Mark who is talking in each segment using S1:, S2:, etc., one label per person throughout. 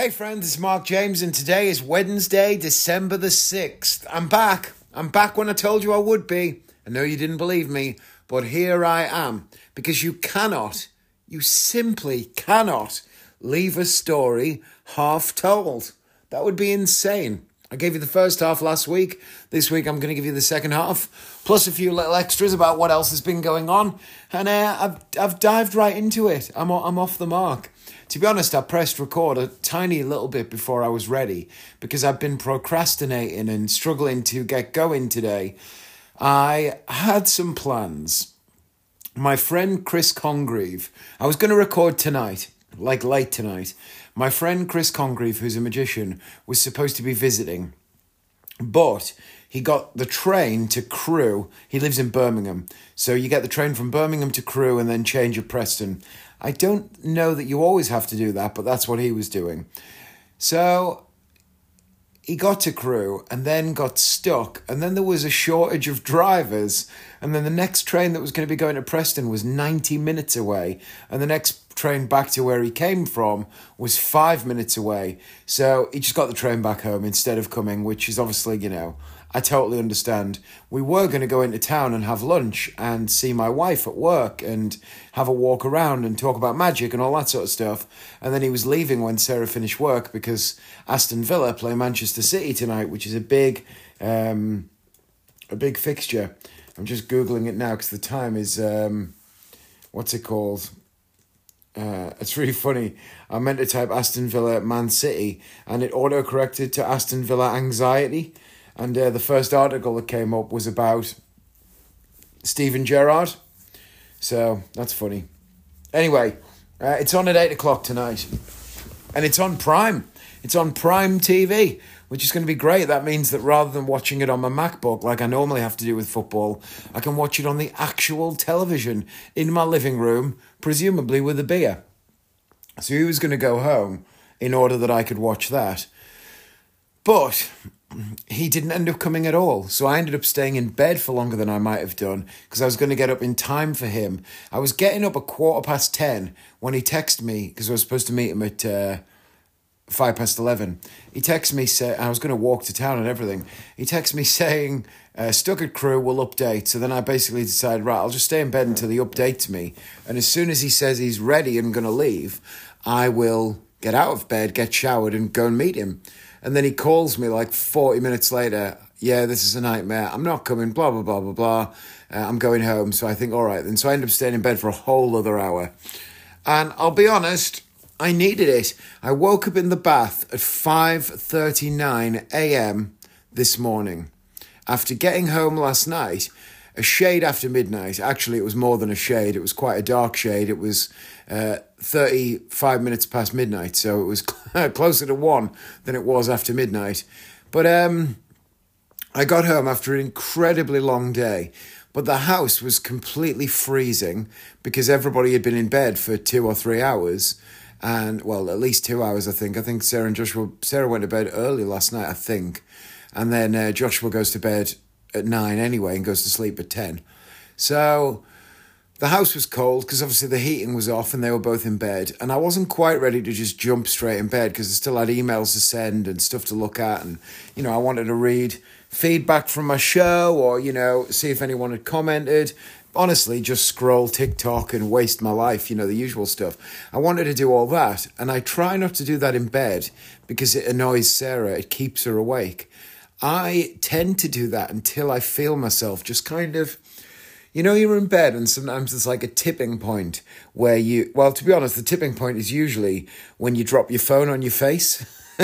S1: Hey friends, it's Mark James, and today is Wednesday, December the 6th. I'm back. I'm back when I told you I would be. I know you didn't believe me, but here I am. Because you cannot, you simply cannot leave a story half told. That would be insane. I gave you the first half last week. This week I'm going to give you the second half, plus a few little extras about what else has been going on. And uh, I've, I've dived right into it. I'm, I'm off the mark. To be honest, I pressed record a tiny little bit before I was ready because I've been procrastinating and struggling to get going today. I had some plans. My friend Chris Congreve, I was going to record tonight, like late tonight. My friend Chris Congreve, who's a magician, was supposed to be visiting, but he got the train to Crewe. He lives in Birmingham. So you get the train from Birmingham to Crewe and then change at Preston. I don't know that you always have to do that, but that's what he was doing. So he got to Crewe and then got stuck, and then there was a shortage of drivers, and then the next train that was going to be going to Preston was 90 minutes away, and the next train back to where he came from was five minutes away. So he just got the train back home instead of coming, which is obviously, you know, I totally understand. We were going to go into town and have lunch and see my wife at work and have a walk around and talk about magic and all that sort of stuff. And then he was leaving when Sarah finished work because Aston Villa play Manchester City tonight, which is a big, um, a big fixture. I'm just googling it now because the time is, um, what's it called? Uh, it's really funny. I meant to type Aston Villa Man City and it auto corrected to Aston Villa Anxiety. And uh, the first article that came up was about Steven Gerrard. So that's funny. Anyway, uh, it's on at 8 o'clock tonight. And it's on Prime. It's on Prime TV, which is going to be great. That means that rather than watching it on my MacBook like I normally have to do with football, I can watch it on the actual television in my living room, presumably with a beer. So he was going to go home in order that I could watch that. But he didn't end up coming at all. So I ended up staying in bed for longer than I might have done because I was going to get up in time for him. I was getting up at quarter past 10 when he texted me because I was supposed to meet him at uh, five past 11. He texted me, say, I was going to walk to town and everything. He texted me saying, uh, stuck at Crewe will update. So then I basically decided, right, I'll just stay in bed until he updates me. And as soon as he says he's ready and going to leave, I will get out of bed, get showered, and go and meet him. And then he calls me like 40 minutes later. Yeah, this is a nightmare. I'm not coming, blah, blah, blah, blah, blah. Uh, I'm going home. So I think, all right. Then so I end up staying in bed for a whole other hour. And I'll be honest, I needed it. I woke up in the bath at 5.39 a.m. this morning. After getting home last night, a shade after midnight. Actually, it was more than a shade. It was quite a dark shade. It was uh, 35 minutes past midnight, so it was closer to one than it was after midnight. But um, I got home after an incredibly long day. But the house was completely freezing because everybody had been in bed for two or three hours. And, well, at least two hours, I think. I think Sarah and Joshua, Sarah went to bed early last night, I think. And then uh, Joshua goes to bed at nine anyway and goes to sleep at 10. So the house was cold because obviously the heating was off and they were both in bed. And I wasn't quite ready to just jump straight in bed because I still had emails to send and stuff to look at. And, you know, I wanted to read feedback from my show or, you know, see if anyone had commented. Honestly, just scroll TikTok and waste my life, you know, the usual stuff. I wanted to do all that. And I try not to do that in bed because it annoys Sarah, it keeps her awake. I tend to do that until I feel myself just kind of you know, you're in bed and sometimes there's like a tipping point where you, well, to be honest, the tipping point is usually when you drop your phone on your face.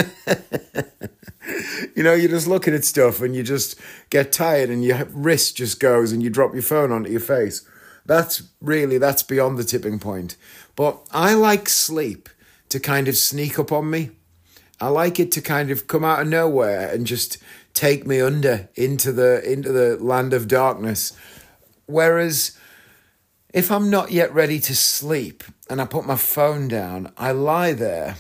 S1: you know, you're just looking at stuff and you just get tired and your wrist just goes and you drop your phone onto your face. That's really, that's beyond the tipping point. But I like sleep to kind of sneak up on me. I like it to kind of come out of nowhere and just take me under into the into the land of darkness Whereas if I'm not yet ready to sleep and I put my phone down, I lie there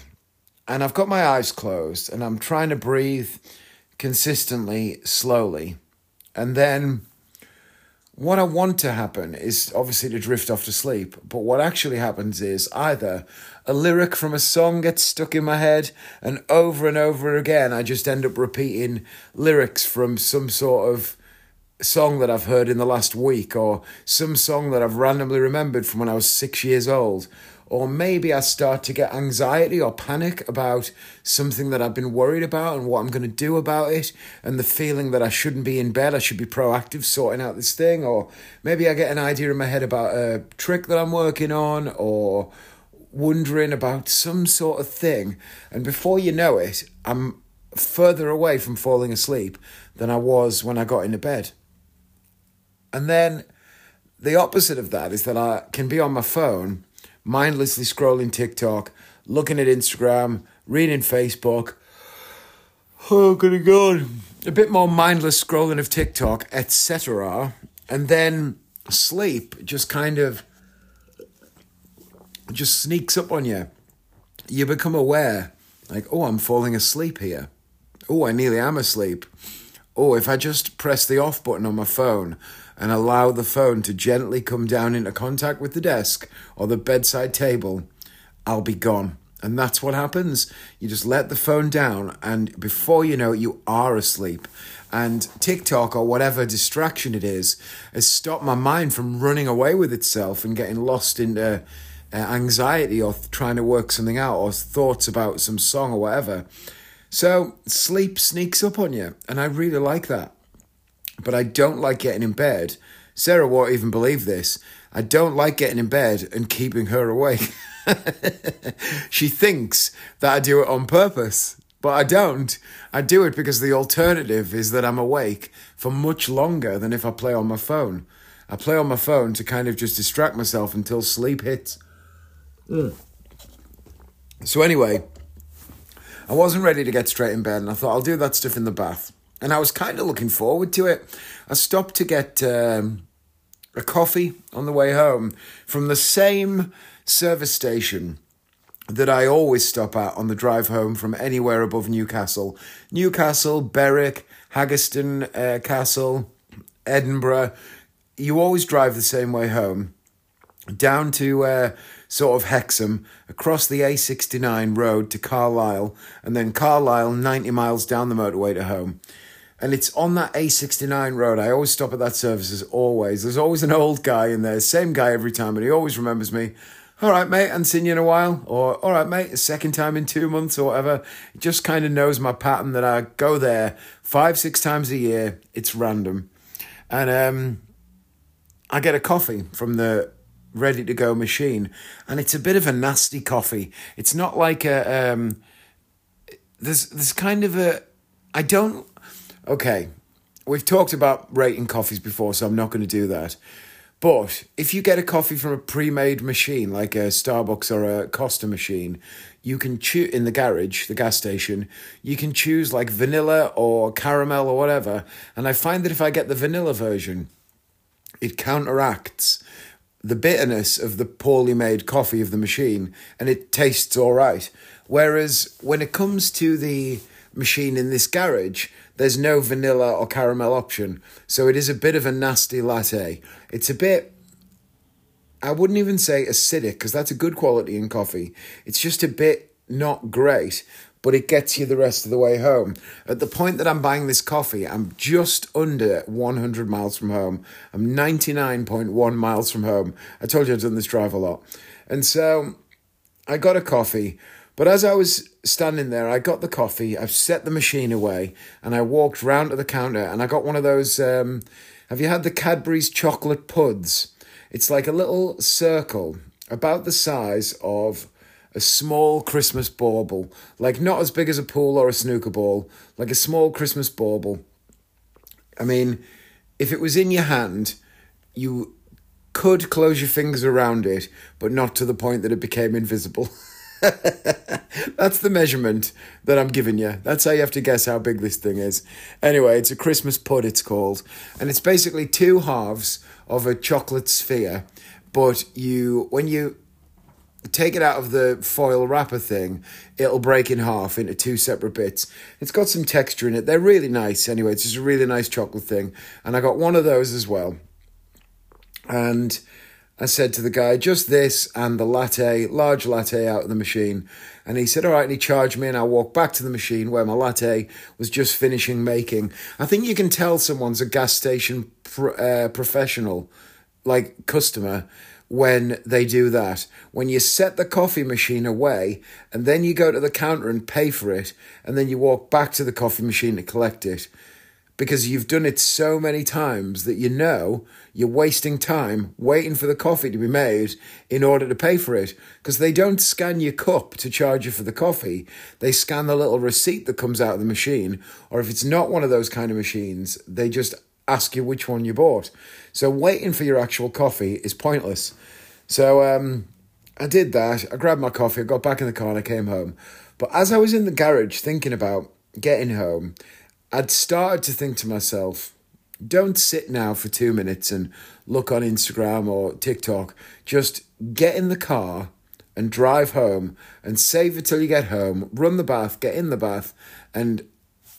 S1: and I've got my eyes closed and I'm trying to breathe consistently, slowly. And then what I want to happen is obviously to drift off to sleep, but what actually happens is either a lyric from a song gets stuck in my head, and over and over again, I just end up repeating lyrics from some sort of song that I've heard in the last week, or some song that I've randomly remembered from when I was six years old, or maybe I start to get anxiety or panic about something that I've been worried about and what I'm going to do about it, and the feeling that I shouldn't be in bed, I should be proactive sorting out this thing, or maybe I get an idea in my head about a trick that I'm working on, or wondering about some sort of thing, and before you know it, I'm further away from falling asleep than I was when I got into bed. And then the opposite of that is that I can be on my phone mindlessly scrolling TikTok, looking at Instagram, reading Facebook. Oh, good God. A bit more mindless scrolling of TikTok, etc. And then sleep just kind of just sneaks up on you. You become aware, like, oh, I'm falling asleep here. Oh, I nearly am asleep. Oh, if I just press the off button on my phone, and allow the phone to gently come down into contact with the desk or the bedside table, I'll be gone. And that's what happens. You just let the phone down, and before you know it, you are asleep. And TikTok or whatever distraction it is has stopped my mind from running away with itself and getting lost into uh, anxiety or trying to work something out or thoughts about some song or whatever. So sleep sneaks up on you, and I really like that but I don't like getting in bed. Sarah won't even believe this. I don't like getting in bed and keeping her awake. she thinks that I do it on purpose, but I don't. I do it because the alternative is that I'm awake for much longer than if I play on my phone. I play on my phone to kind of just distract myself until sleep hits. Mm. So, anyway, I wasn't ready to get straight in bed, and I thought I'll do that stuff in the bath and I was kind of looking forward to it. I stopped to get um, a coffee on the way home from the same service station that I always stop at on the drive home from anywhere above Newcastle. Newcastle, Berwick, Haggerston uh, Castle, Edinburgh. You always drive the same way home down to uh, sort of Hexham, across the A69 road to Carlisle, and then Carlisle 90 miles down the motorway to home and it's on that A69 road. I always stop at that service as always. There's always an old guy in there, same guy every time, and he always remembers me. All right, mate, and seen you in a while, or all right, mate, second time in two months or whatever. He just kind of knows my pattern that I go there five, six times a year. It's random, and um, I get a coffee from the ready to go machine, and it's a bit of a nasty coffee. It's not like a um, there's there's kind of a I don't Okay, we've talked about rating coffees before, so I'm not going to do that. But if you get a coffee from a pre-made machine like a Starbucks or a Costa machine, you can choose in the garage, the gas station. You can choose like vanilla or caramel or whatever. And I find that if I get the vanilla version, it counteracts the bitterness of the poorly made coffee of the machine, and it tastes all right. Whereas when it comes to the machine in this garage, there's no vanilla or caramel option. So it is a bit of a nasty latte. It's a bit, I wouldn't even say acidic, because that's a good quality in coffee. It's just a bit not great, but it gets you the rest of the way home. At the point that I'm buying this coffee, I'm just under 100 miles from home. I'm 99.1 miles from home. I told you I've done this drive a lot. And so I got a coffee but as I was standing there, I got the coffee, I've set the machine away, and I walked round to the counter and I got one of those. Um, have you had the Cadbury's chocolate puds? It's like a little circle about the size of a small Christmas bauble, like not as big as a pool or a snooker ball, like a small Christmas bauble. I mean, if it was in your hand, you could close your fingers around it, but not to the point that it became invisible. That's the measurement that I'm giving you. That's how you have to guess how big this thing is. Anyway, it's a Christmas pud, it's called. And it's basically two halves of a chocolate sphere. But you, when you take it out of the foil wrapper thing, it'll break in half into two separate bits. It's got some texture in it. They're really nice. Anyway, it's just a really nice chocolate thing. And I got one of those as well. And I said to the guy, just this and the latte, large latte out of the machine. And he said, all right. And he charged me, and I walked back to the machine where my latte was just finishing making. I think you can tell someone's a gas station pro- uh, professional, like customer, when they do that. When you set the coffee machine away and then you go to the counter and pay for it, and then you walk back to the coffee machine to collect it. Because you've done it so many times that you know you're wasting time waiting for the coffee to be made in order to pay for it. Because they don't scan your cup to charge you for the coffee, they scan the little receipt that comes out of the machine. Or if it's not one of those kind of machines, they just ask you which one you bought. So waiting for your actual coffee is pointless. So um, I did that. I grabbed my coffee, I got back in the car, and I came home. But as I was in the garage thinking about getting home, I'd started to think to myself, don't sit now for two minutes and look on Instagram or TikTok. Just get in the car and drive home and save it till you get home, run the bath, get in the bath, and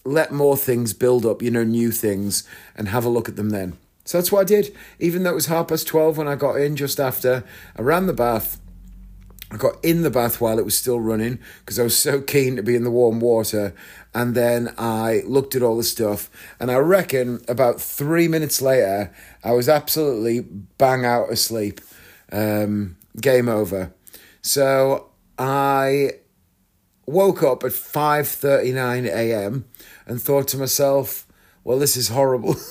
S1: let more things build up, you know, new things, and have a look at them then. So that's what I did. Even though it was half past 12 when I got in just after, I ran the bath. I got in the bath while it was still running because I was so keen to be in the warm water. And then I looked at all the stuff. And I reckon about three minutes later, I was absolutely bang out asleep. Um, game over. So I woke up at 5.39 a.m. and thought to myself, well, this is horrible.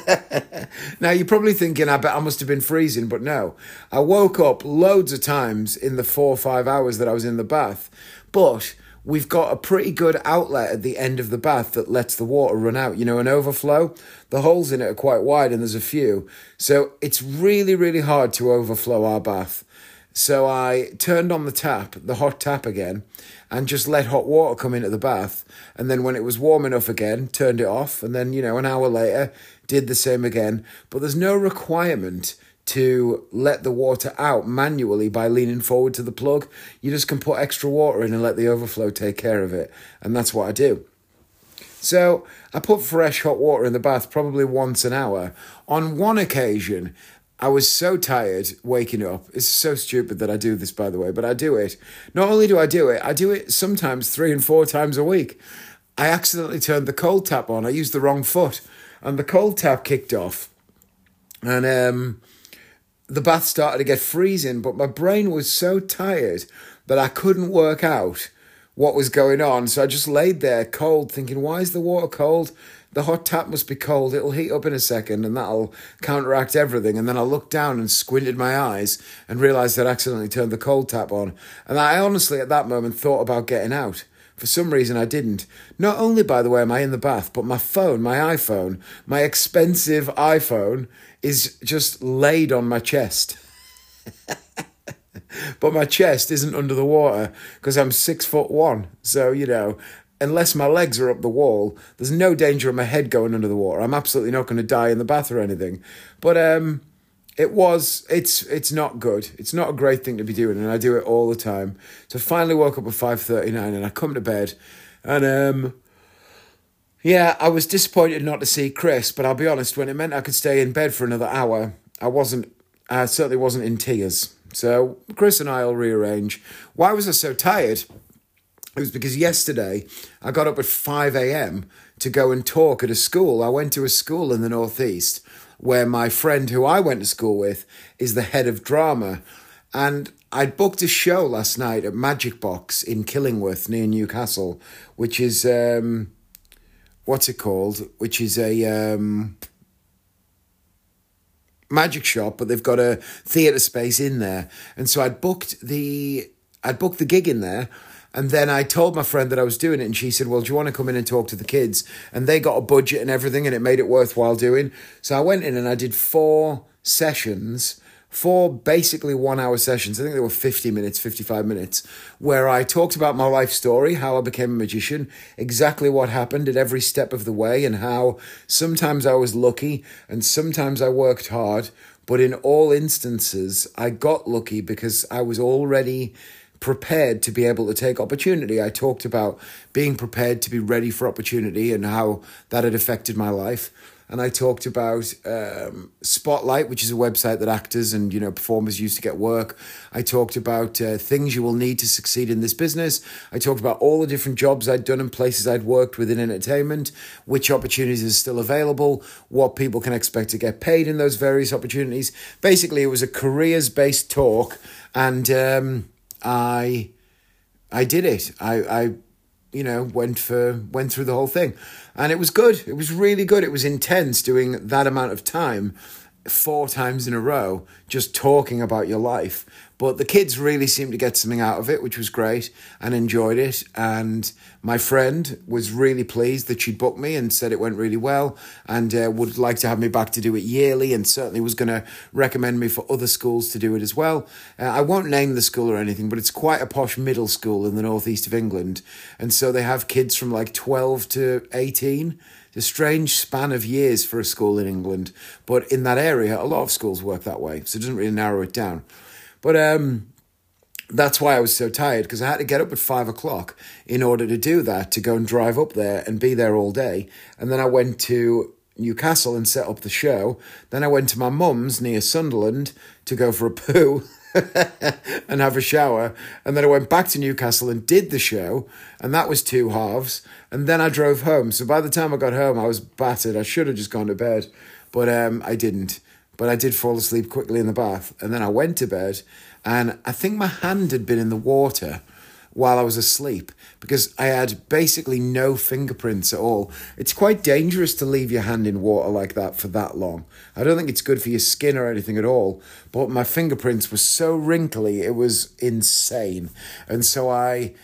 S1: now you're probably thinking, I bet I must have been freezing, but no. I woke up loads of times in the four or five hours that I was in the bath, but we've got a pretty good outlet at the end of the bath that lets the water run out, you know, an overflow. The holes in it are quite wide and there's a few. So it's really, really hard to overflow our bath. So I turned on the tap, the hot tap again, and just let hot water come into the bath. And then when it was warm enough again, turned it off. And then, you know, an hour later, did the same again. But there's no requirement to let the water out manually by leaning forward to the plug. You just can put extra water in and let the overflow take care of it. And that's what I do. So I put fresh hot water in the bath probably once an hour. On one occasion, I was so tired waking up. It's so stupid that I do this, by the way, but I do it. Not only do I do it, I do it sometimes three and four times a week. I accidentally turned the cold tap on. I used the wrong foot, and the cold tap kicked off. And um, the bath started to get freezing, but my brain was so tired that I couldn't work out what was going on. So I just laid there cold, thinking, why is the water cold? the hot tap must be cold. It'll heat up in a second and that'll counteract everything. And then I looked down and squinted my eyes and realized I'd accidentally turned the cold tap on. And I honestly, at that moment, thought about getting out. For some reason, I didn't. Not only, by the way, am I in the bath, but my phone, my iPhone, my expensive iPhone, is just laid on my chest. but my chest isn't under the water because I'm six foot one. So, you know, unless my legs are up the wall, there's no danger of my head going under the water. I'm absolutely not going to die in the bath or anything. But um, it was it's it's not good. It's not a great thing to be doing, and I do it all the time. So finally woke up at five thirty nine, and I come to bed, and um, yeah, I was disappointed not to see Chris. But I'll be honest, when it meant I could stay in bed for another hour, I wasn't. I certainly wasn't in tears. So Chris and I will rearrange. Why was I so tired? It was because yesterday I got up at 5 a.m. to go and talk at a school. I went to a school in the Northeast where my friend who I went to school with is the head of drama. And I'd booked a show last night at Magic Box in Killingworth near Newcastle, which is, um, what's it called? Which is a um, magic shop, but they've got a theatre space in there. And so I'd booked the I'd booked the gig in there and then I told my friend that I was doing it, and she said, Well, do you want to come in and talk to the kids? And they got a budget and everything, and it made it worthwhile doing. So I went in and I did four sessions, four basically one hour sessions. I think they were 50 minutes, 55 minutes, where I talked about my life story, how I became a magician, exactly what happened at every step of the way, and how sometimes I was lucky and sometimes I worked hard. But in all instances, I got lucky because I was already prepared to be able to take opportunity. I talked about being prepared to be ready for opportunity and how that had affected my life. and I talked about um, Spotlight, which is a website that actors and you know performers use to get work. I talked about uh, things you will need to succeed in this business. I talked about all the different jobs I'd done and places I'd worked within entertainment, which opportunities are still available, what people can expect to get paid in those various opportunities. Basically, it was a careers based talk, and um, I I did it. I I you know went for went through the whole thing. And it was good. It was really good. It was intense doing that amount of time four times in a row just talking about your life but the kids really seemed to get something out of it, which was great and enjoyed it. And my friend was really pleased that she booked me and said it went really well and uh, would like to have me back to do it yearly and certainly was going to recommend me for other schools to do it as well. Uh, I won't name the school or anything, but it's quite a posh middle school in the northeast of England. And so they have kids from like 12 to 18 it's a strange span of years for a school in England, but in that area, a lot of schools work that way, so it doesn't really narrow it down. But um, that's why I was so tired because I had to get up at five o'clock in order to do that, to go and drive up there and be there all day. And then I went to Newcastle and set up the show. Then I went to my mum's near Sunderland to go for a poo. and have a shower. And then I went back to Newcastle and did the show, and that was two halves. And then I drove home. So by the time I got home, I was battered. I should have just gone to bed, but um, I didn't. But I did fall asleep quickly in the bath. And then I went to bed, and I think my hand had been in the water while I was asleep because I had basically no fingerprints at all. It's quite dangerous to leave your hand in water like that for that long. I don't think it's good for your skin or anything at all, but my fingerprints were so wrinkly, it was insane. And so I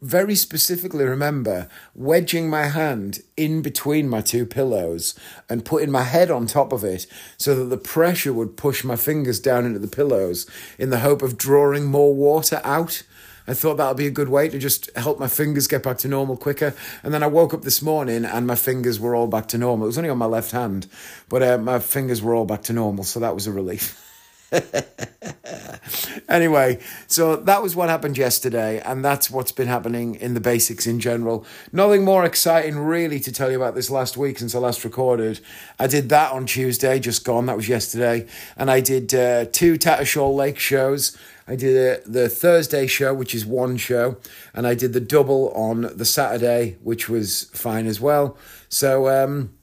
S1: very specifically remember wedging my hand in between my two pillows and putting my head on top of it so that the pressure would push my fingers down into the pillows in the hope of drawing more water out. I thought that would be a good way to just help my fingers get back to normal quicker. And then I woke up this morning and my fingers were all back to normal. It was only on my left hand, but uh, my fingers were all back to normal. So that was a relief. anyway, so that was what happened yesterday, and that's what's been happening in the basics in general. Nothing more exciting, really, to tell you about this last week since I last recorded. I did that on Tuesday, just gone, that was yesterday, and I did uh, two Tattershall Lake shows. I did uh, the Thursday show, which is one show, and I did the double on the Saturday, which was fine as well. So, um,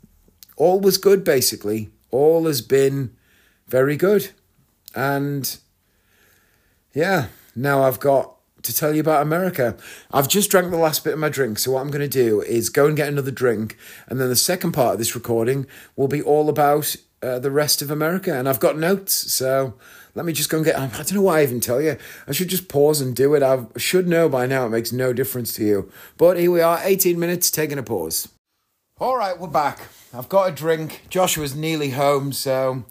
S1: all was good, basically. All has been very good. And yeah, now I've got to tell you about America. I've just drank the last bit of my drink, so what I'm going to do is go and get another drink, and then the second part of this recording will be all about uh, the rest of America. And I've got notes, so let me just go and get. I don't know why I even tell you. I should just pause and do it. I should know by now. It makes no difference to you. But here we are, 18 minutes, taking a pause. All right, we're back. I've got a drink. Joshua's nearly home, so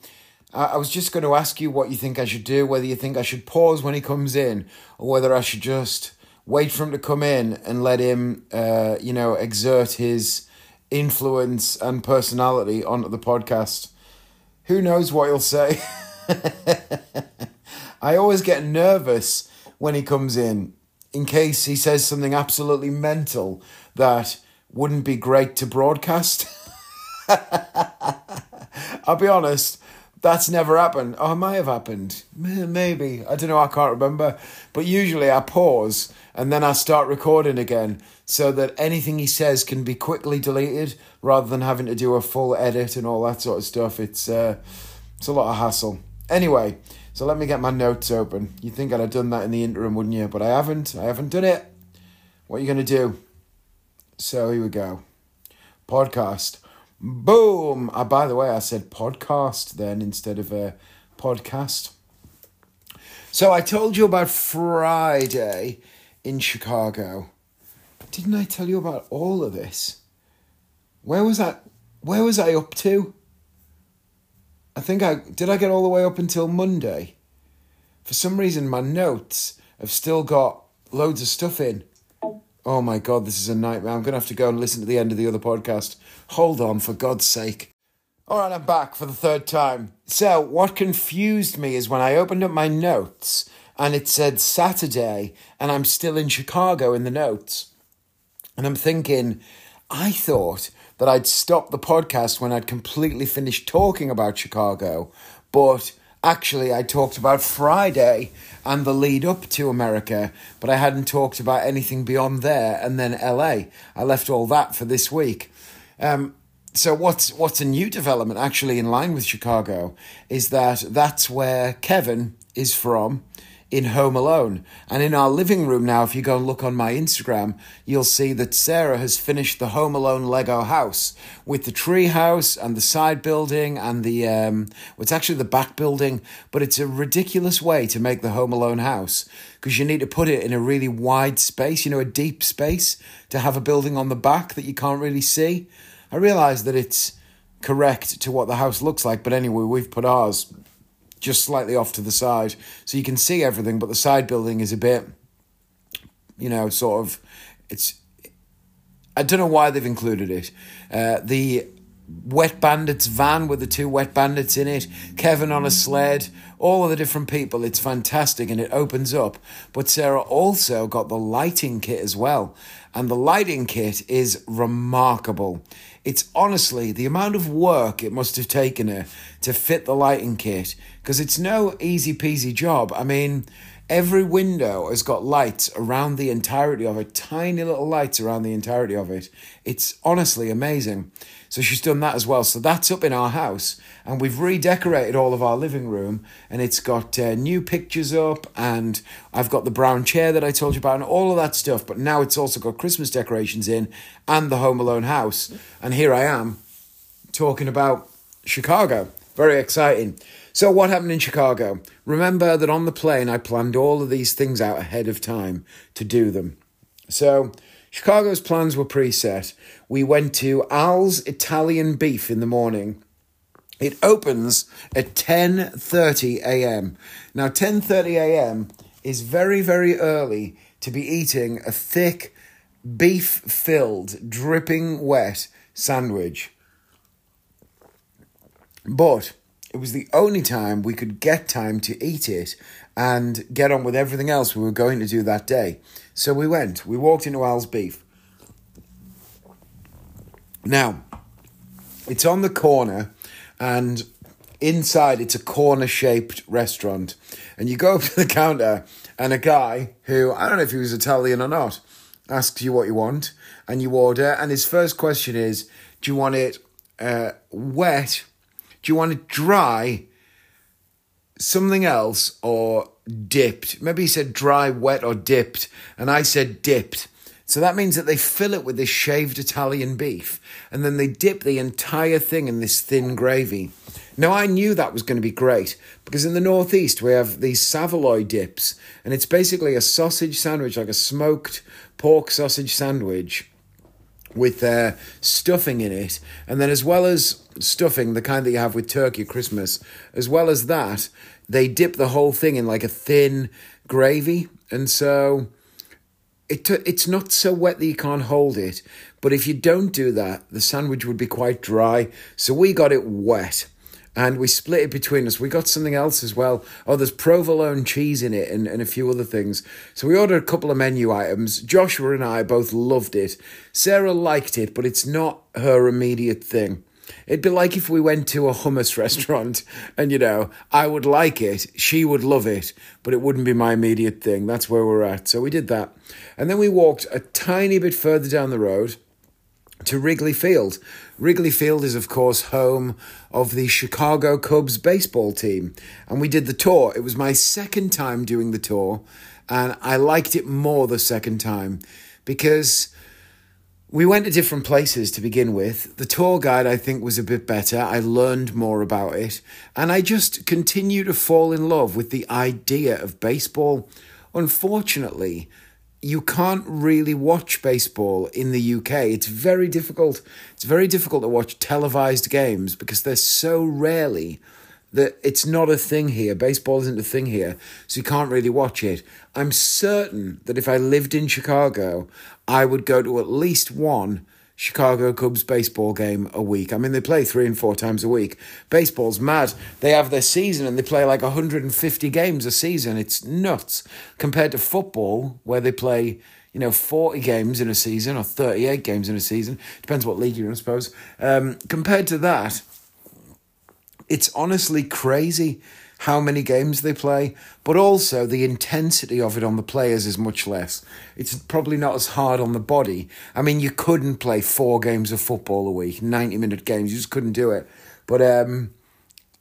S1: I was just going to ask you what you think I should do, whether you think I should pause when he comes in, or whether I should just wait for him to come in and let him, uh, you know, exert his influence and personality onto the podcast. Who knows what he'll say? I always get nervous when he comes in, in case he says something absolutely mental that wouldn't be great to broadcast. I'll be honest, that's never happened. Oh, it might have happened. Maybe. I don't know. I can't remember. But usually I pause and then I start recording again so that anything he says can be quickly deleted rather than having to do a full edit and all that sort of stuff. It's, uh, it's a lot of hassle. Anyway, so let me get my notes open. You think I'd have done that in the interim, wouldn't you? But I haven't. I haven't done it. What are you going to do? So here we go. Podcast. Boom! Uh, by the way, I said podcast then instead of a podcast. So I told you about Friday in Chicago. Didn't I tell you about all of this? Where was I? Where was I up to? I think I did. I get all the way up until Monday. For some reason, my notes have still got loads of stuff in. Oh my God, this is a nightmare. I'm going to have to go and listen to the end of the other podcast. Hold on, for God's sake. All right, I'm back for the third time. So, what confused me is when I opened up my notes and it said Saturday and I'm still in Chicago in the notes. And I'm thinking, I thought that I'd stop the podcast when I'd completely finished talking about Chicago, but actually I talked about Friday and the lead up to America, but I hadn't talked about anything beyond there and then LA. I left all that for this week. Um, so what's what's a new development actually in line with Chicago is that that's where Kevin is from in Home Alone. And in our living room now, if you go and look on my Instagram, you'll see that Sarah has finished the Home Alone Lego house with the tree house and the side building and the, um, well, it's actually the back building, but it's a ridiculous way to make the Home Alone house because you need to put it in a really wide space, you know, a deep space to have a building on the back that you can't really see. I realise that it's correct to what the house looks like, but anyway, we've put ours just slightly off to the side. So you can see everything, but the side building is a bit, you know, sort of, it's, I don't know why they've included it. Uh, the Wet Bandits van with the two Wet Bandits in it, Kevin on a sled, all of the different people. It's fantastic and it opens up. But Sarah also got the lighting kit as well. And the lighting kit is remarkable. It's honestly the amount of work it must have taken her to fit the lighting kit because it's no easy peasy job. I mean, every window has got lights around the entirety of it, tiny little lights around the entirety of it. It's honestly amazing. So she's done that as well. So that's up in our house, and we've redecorated all of our living room, and it's got uh, new pictures up, and I've got the brown chair that I told you about, and all of that stuff. But now it's also got Christmas decorations in, and the Home Alone house, and here I am talking about Chicago. Very exciting. So, what happened in Chicago? Remember that on the plane, I planned all of these things out ahead of time to do them. So, Chicago's plans were preset. We went to Al's Italian Beef in the morning. It opens at 10:30 a.m. Now 10:30 a.m. is very very early to be eating a thick beef-filled dripping wet sandwich. But it was the only time we could get time to eat it and get on with everything else we were going to do that day. So we went. We walked into Al's Beef. Now, it's on the corner, and inside it's a corner shaped restaurant. And you go up to the counter, and a guy who, I don't know if he was Italian or not, asks you what you want, and you order. And his first question is Do you want it uh, wet? Do you want it dry? Something else or dipped? Maybe he said dry, wet, or dipped. And I said dipped. So that means that they fill it with this shaved Italian beef and then they dip the entire thing in this thin gravy. Now, I knew that was going to be great because in the Northeast we have these saveloy dips and it's basically a sausage sandwich, like a smoked pork sausage sandwich with uh, stuffing in it. And then, as well as stuffing, the kind that you have with turkey at Christmas, as well as that, they dip the whole thing in like a thin gravy. And so it it's not so wet that you can't hold it. But if you don't do that, the sandwich would be quite dry. So we got it wet and we split it between us. We got something else as well. Oh, there's provolone cheese in it and, and a few other things. So we ordered a couple of menu items. Joshua and I both loved it. Sarah liked it, but it's not her immediate thing. It'd be like if we went to a hummus restaurant and, you know, I would like it, she would love it, but it wouldn't be my immediate thing. That's where we're at. So we did that. And then we walked a tiny bit further down the road to Wrigley Field. Wrigley Field is, of course, home of the Chicago Cubs baseball team. And we did the tour. It was my second time doing the tour, and I liked it more the second time because we went to different places to begin with. The tour guide, I think, was a bit better. I learned more about it. And I just continue to fall in love with the idea of baseball. Unfortunately, you can't really watch baseball in the UK. It's very difficult. It's very difficult to watch televised games because they're so rarely that it's not a thing here. Baseball isn't a thing here, so you can't really watch it. I'm certain that if I lived in Chicago, I would go to at least one Chicago Cubs baseball game a week. I mean, they play three and four times a week. Baseball's mad. They have their season and they play like 150 games a season. It's nuts compared to football, where they play, you know, 40 games in a season or 38 games in a season. Depends what league you're in, I suppose. Um, compared to that, it's honestly crazy how many games they play, but also the intensity of it on the players is much less. It's probably not as hard on the body. I mean, you couldn't play four games of football a week, 90 minute games, you just couldn't do it. But um,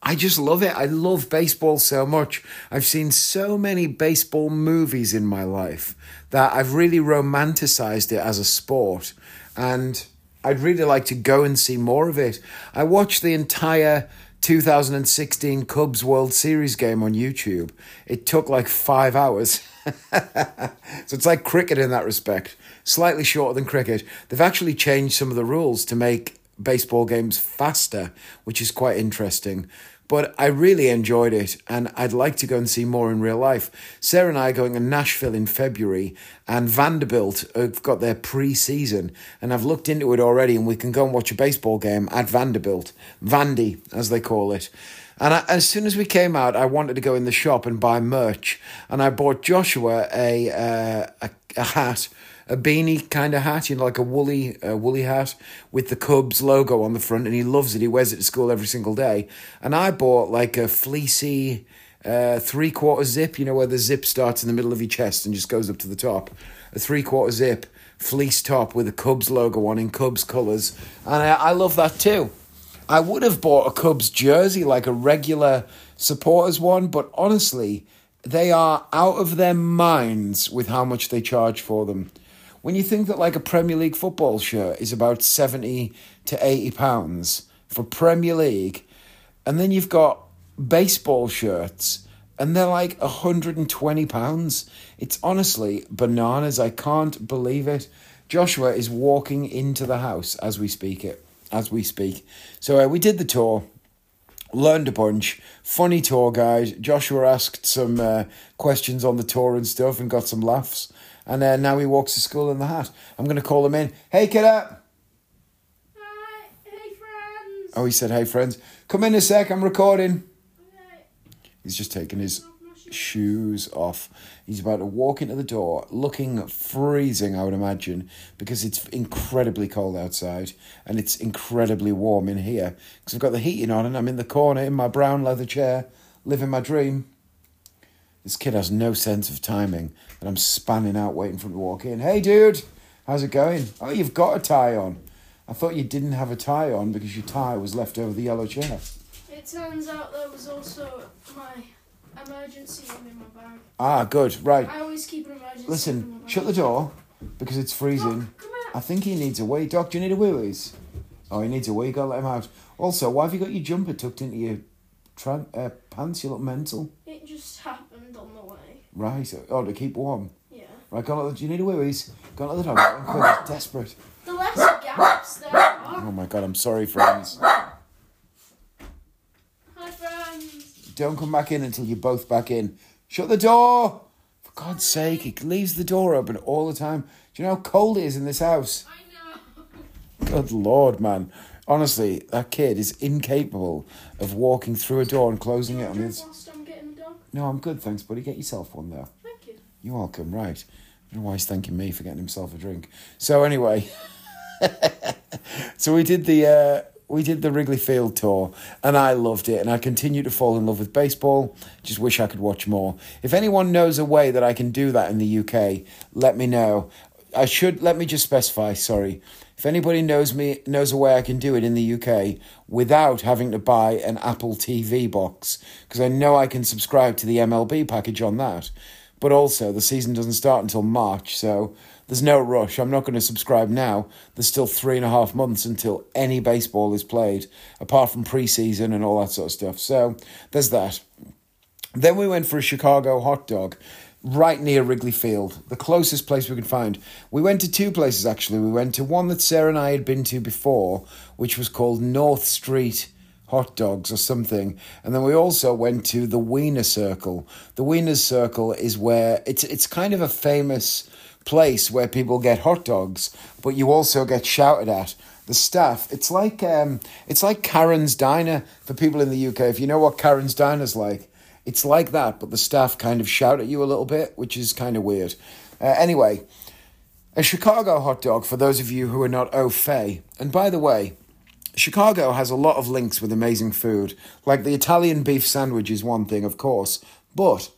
S1: I just love it. I love baseball so much. I've seen so many baseball movies in my life that I've really romanticized it as a sport. And I'd really like to go and see more of it. I watched the entire 2016 Cubs World Series game on YouTube. It took like five hours. so it's like cricket in that respect, slightly shorter than cricket. They've actually changed some of the rules to make baseball games faster, which is quite interesting. But I really enjoyed it, and I'd like to go and see more in real life. Sarah and I are going to Nashville in February, and Vanderbilt have got their pre season, and I've looked into it already, and we can go and watch a baseball game at Vanderbilt, Vandy, as they call it. And I, as soon as we came out, I wanted to go in the shop and buy merch, and I bought Joshua a uh, a, a hat a beanie kind of hat, you know, like a woolly uh, woolly hat with the Cubs logo on the front, and he loves it. He wears it to school every single day. And I bought like a fleecy uh, three quarter zip, you know, where the zip starts in the middle of your chest and just goes up to the top. A three quarter zip fleece top with a Cubs logo on in Cubs colours, and I, I love that too. I would have bought a Cubs jersey, like a regular supporters one, but honestly, they are out of their minds with how much they charge for them. When you think that like a Premier League football shirt is about 70 to 80 pounds for Premier League, and then you've got baseball shirts and they're like 120 pounds. It's honestly bananas. I can't believe it. Joshua is walking into the house as we speak it as we speak. So uh, we did the tour learned a bunch. Funny tour guide. Joshua asked some uh, questions on the tour and stuff and got some laughs. And uh, now he walks to school in the hat. I'm going to call him in. Hey, kiddo.
S2: Hi, hey friends.
S1: Oh, he said, hey, friends. Come in a sec. I'm recording.
S2: Okay.
S1: He's just taking his shoes off. He's about to walk into the door, looking freezing, I would imagine, because it's incredibly cold outside and it's incredibly warm in here. Because I've got the heating on and I'm in the corner in my brown leather chair, living my dream. This kid has no sense of timing, and I'm spanning out waiting for him to walk in. Hey, dude, how's it going? Oh, you've got a tie on. I thought you didn't have a tie on because your tie was left over the yellow chair.
S2: It turns out there was also my emergency one in my bag.
S1: Ah, good, right.
S2: I always keep an emergency
S1: Listen, shut the door because it's freezing.
S2: Doc,
S1: I think he needs a wee. Doc, do you need a wee Oh, he needs a wee. Gotta let him out. Also, why have you got your jumper tucked into your tra- uh, pants? You look mental.
S2: It just happened on the way.
S1: Right. Oh, to keep warm.
S2: Yeah.
S1: Right, go the, do you need a wee Go and let the dog out. Quick, he's desperate.
S2: The less gaps there are.
S1: Oh my god, I'm sorry, friends.
S2: Hi friends.
S1: Don't come back in until you're both back in. Shut the door! For God's sake, he leaves the door open all the time. Do you know how cold it is in this house?
S2: I know.
S1: Good lord, man. Honestly, that kid is incapable of walking through a door and closing it on his.
S2: whilst I'm getting the dog.
S1: No, I'm good, thanks, buddy. Get yourself one, though.
S2: Thank you.
S1: You're welcome, right. I don't know why he's thanking me for getting himself a drink. So anyway, so we did the uh, we did the Wrigley Field tour, and I loved it, and I continue to fall in love with baseball. Just wish I could watch more. If anyone knows a way that I can do that in the UK, let me know. I should let me just specify. Sorry, if anybody knows me knows a way I can do it in the UK without having to buy an Apple TV box, because I know I can subscribe to the MLB package on that. But also, the season doesn't start until March, so there's no rush. I'm not going to subscribe now. There's still three and a half months until any baseball is played, apart from preseason and all that sort of stuff. So there's that. Then we went for a Chicago hot dog right near Wrigley Field, the closest place we could find. We went to two places actually. We went to one that Sarah and I had been to before, which was called North Street hot dogs or something. And then we also went to the Wiener Circle. The Wiener Circle is where it's it's kind of a famous place where people get hot dogs, but you also get shouted at. The staff, it's like um, it's like Karen's Diner for people in the UK. If you know what Karen's Diner's like, it's like that, but the staff kind of shout at you a little bit, which is kind of weird. Uh, anyway, A Chicago hot dog, for those of you who are not au fait. And by the way, Chicago has a lot of links with amazing food. Like the Italian beef sandwich is one thing, of course, but.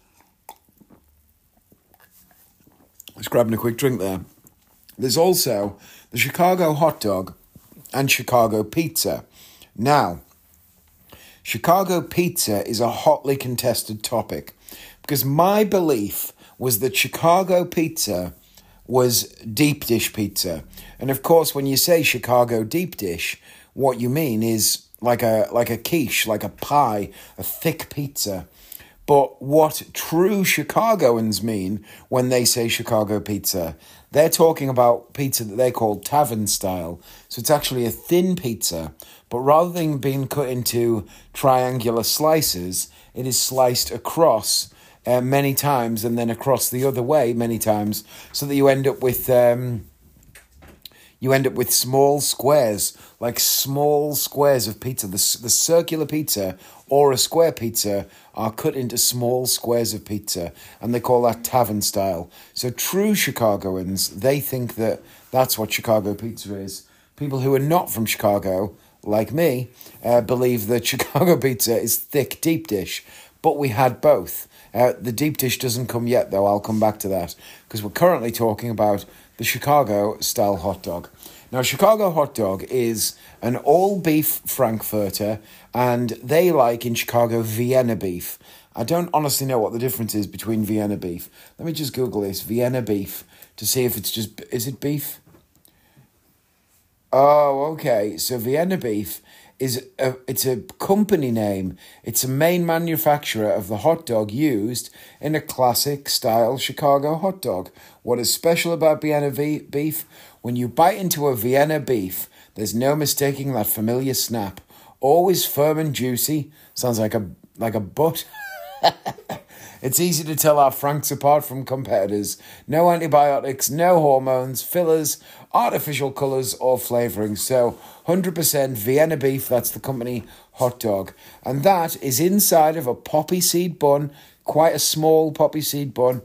S1: Just grabbing a quick drink there. There's also the Chicago hot dog and Chicago pizza. Now, Chicago pizza is a hotly contested topic because my belief was that Chicago pizza was deep dish pizza. And of course, when you say Chicago deep dish, what you mean is like a like a quiche, like a pie, a thick pizza. But what true Chicagoans mean when they say Chicago pizza, they're talking about pizza that they call tavern style. So it's actually a thin pizza, but rather than being cut into triangular slices, it is sliced across uh, many times and then across the other way many times, so that you end up with. Um, you end up with small squares, like small squares of pizza. The, the circular pizza or a square pizza are cut into small squares of pizza, and they call that tavern style. So, true Chicagoans, they think that that's what Chicago pizza is. People who are not from Chicago, like me, uh, believe that Chicago pizza is thick deep dish, but we had both. Uh, the deep dish doesn't come yet, though. I'll come back to that because we're currently talking about the Chicago style hot dog. Now, Chicago hot dog is an all beef Frankfurter, and they like in Chicago Vienna beef. I don't honestly know what the difference is between Vienna beef. Let me just Google this Vienna beef to see if it's just is it beef? Oh, okay. So Vienna beef is a, it's a company name. It's a main manufacturer of the hot dog used in a classic style Chicago hot dog. What is special about Vienna beef? When you bite into a Vienna beef, there's no mistaking that familiar snap. Always firm and juicy. Sounds like a like a butt. It's easy to tell our Franks apart from competitors. No antibiotics, no hormones, fillers, artificial colours, or flavourings. So 100% Vienna beef, that's the company hot dog. And that is inside of a poppy seed bun, quite a small poppy seed bun.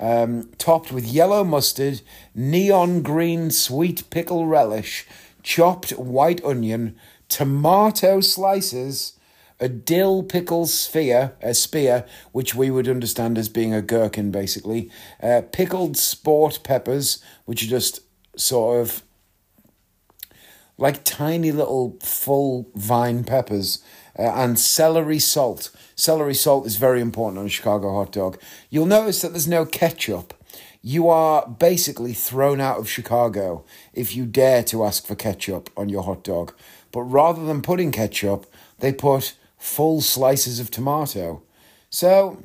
S1: Um, topped with yellow mustard, neon green sweet pickle relish, chopped white onion, tomato slices, a dill pickle sphere, a spear, which we would understand as being a gherkin, basically, uh, pickled sport peppers, which are just sort of like tiny little full vine peppers, uh, and celery salt. Celery salt is very important on a Chicago hot dog. You'll notice that there's no ketchup. You are basically thrown out of Chicago if you dare to ask for ketchup on your hot dog. But rather than putting ketchup, they put full slices of tomato. So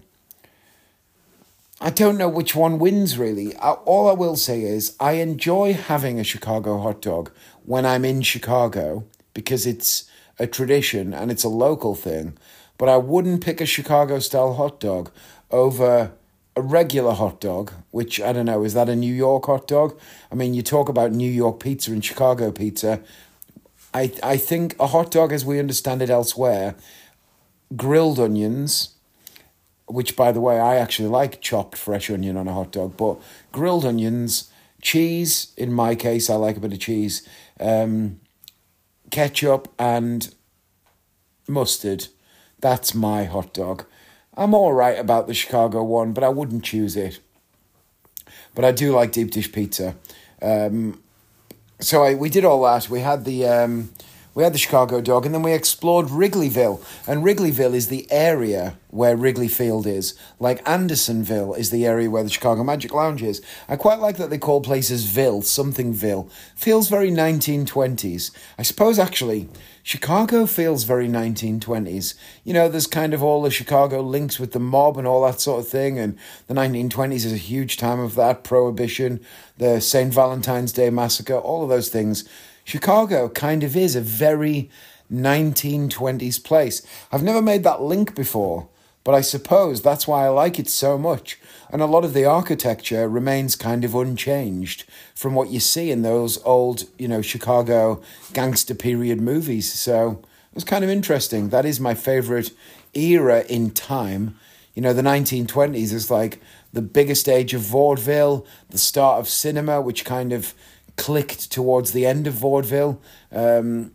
S1: I don't know which one wins really. All I will say is I enjoy having a Chicago hot dog when I'm in Chicago because it's a tradition and it's a local thing. But I wouldn't pick a Chicago style hot dog over a regular hot dog, which I don't know, is that a New York hot dog? I mean, you talk about New York pizza and Chicago pizza. I, I think a hot dog, as we understand it elsewhere, grilled onions, which, by the way, I actually like chopped fresh onion on a hot dog, but grilled onions, cheese, in my case, I like a bit of cheese, um, ketchup, and mustard. That's my hot dog. I'm all right about the Chicago one, but I wouldn't choose it. But I do like deep dish pizza. Um, so I, we did all that. We had the um, we had the Chicago dog, and then we explored Wrigleyville. And Wrigleyville is the area where Wrigley Field is. Like Andersonville is the area where the Chicago Magic Lounge is. I quite like that they call places Ville, something Ville. Feels very 1920s. I suppose actually, Chicago feels very 1920s. You know, there's kind of all the Chicago links with the mob and all that sort of thing, and the 1920s is a huge time of that. Prohibition, the St. Valentine's Day Massacre, all of those things. Chicago kind of is a very 1920s place. I've never made that link before, but I suppose that's why I like it so much. And a lot of the architecture remains kind of unchanged from what you see in those old, you know, Chicago gangster period movies. So it was kind of interesting. That is my favorite era in time. you know, the 1920s is like the biggest age of vaudeville, the start of cinema, which kind of clicked towards the end of vaudeville. Um,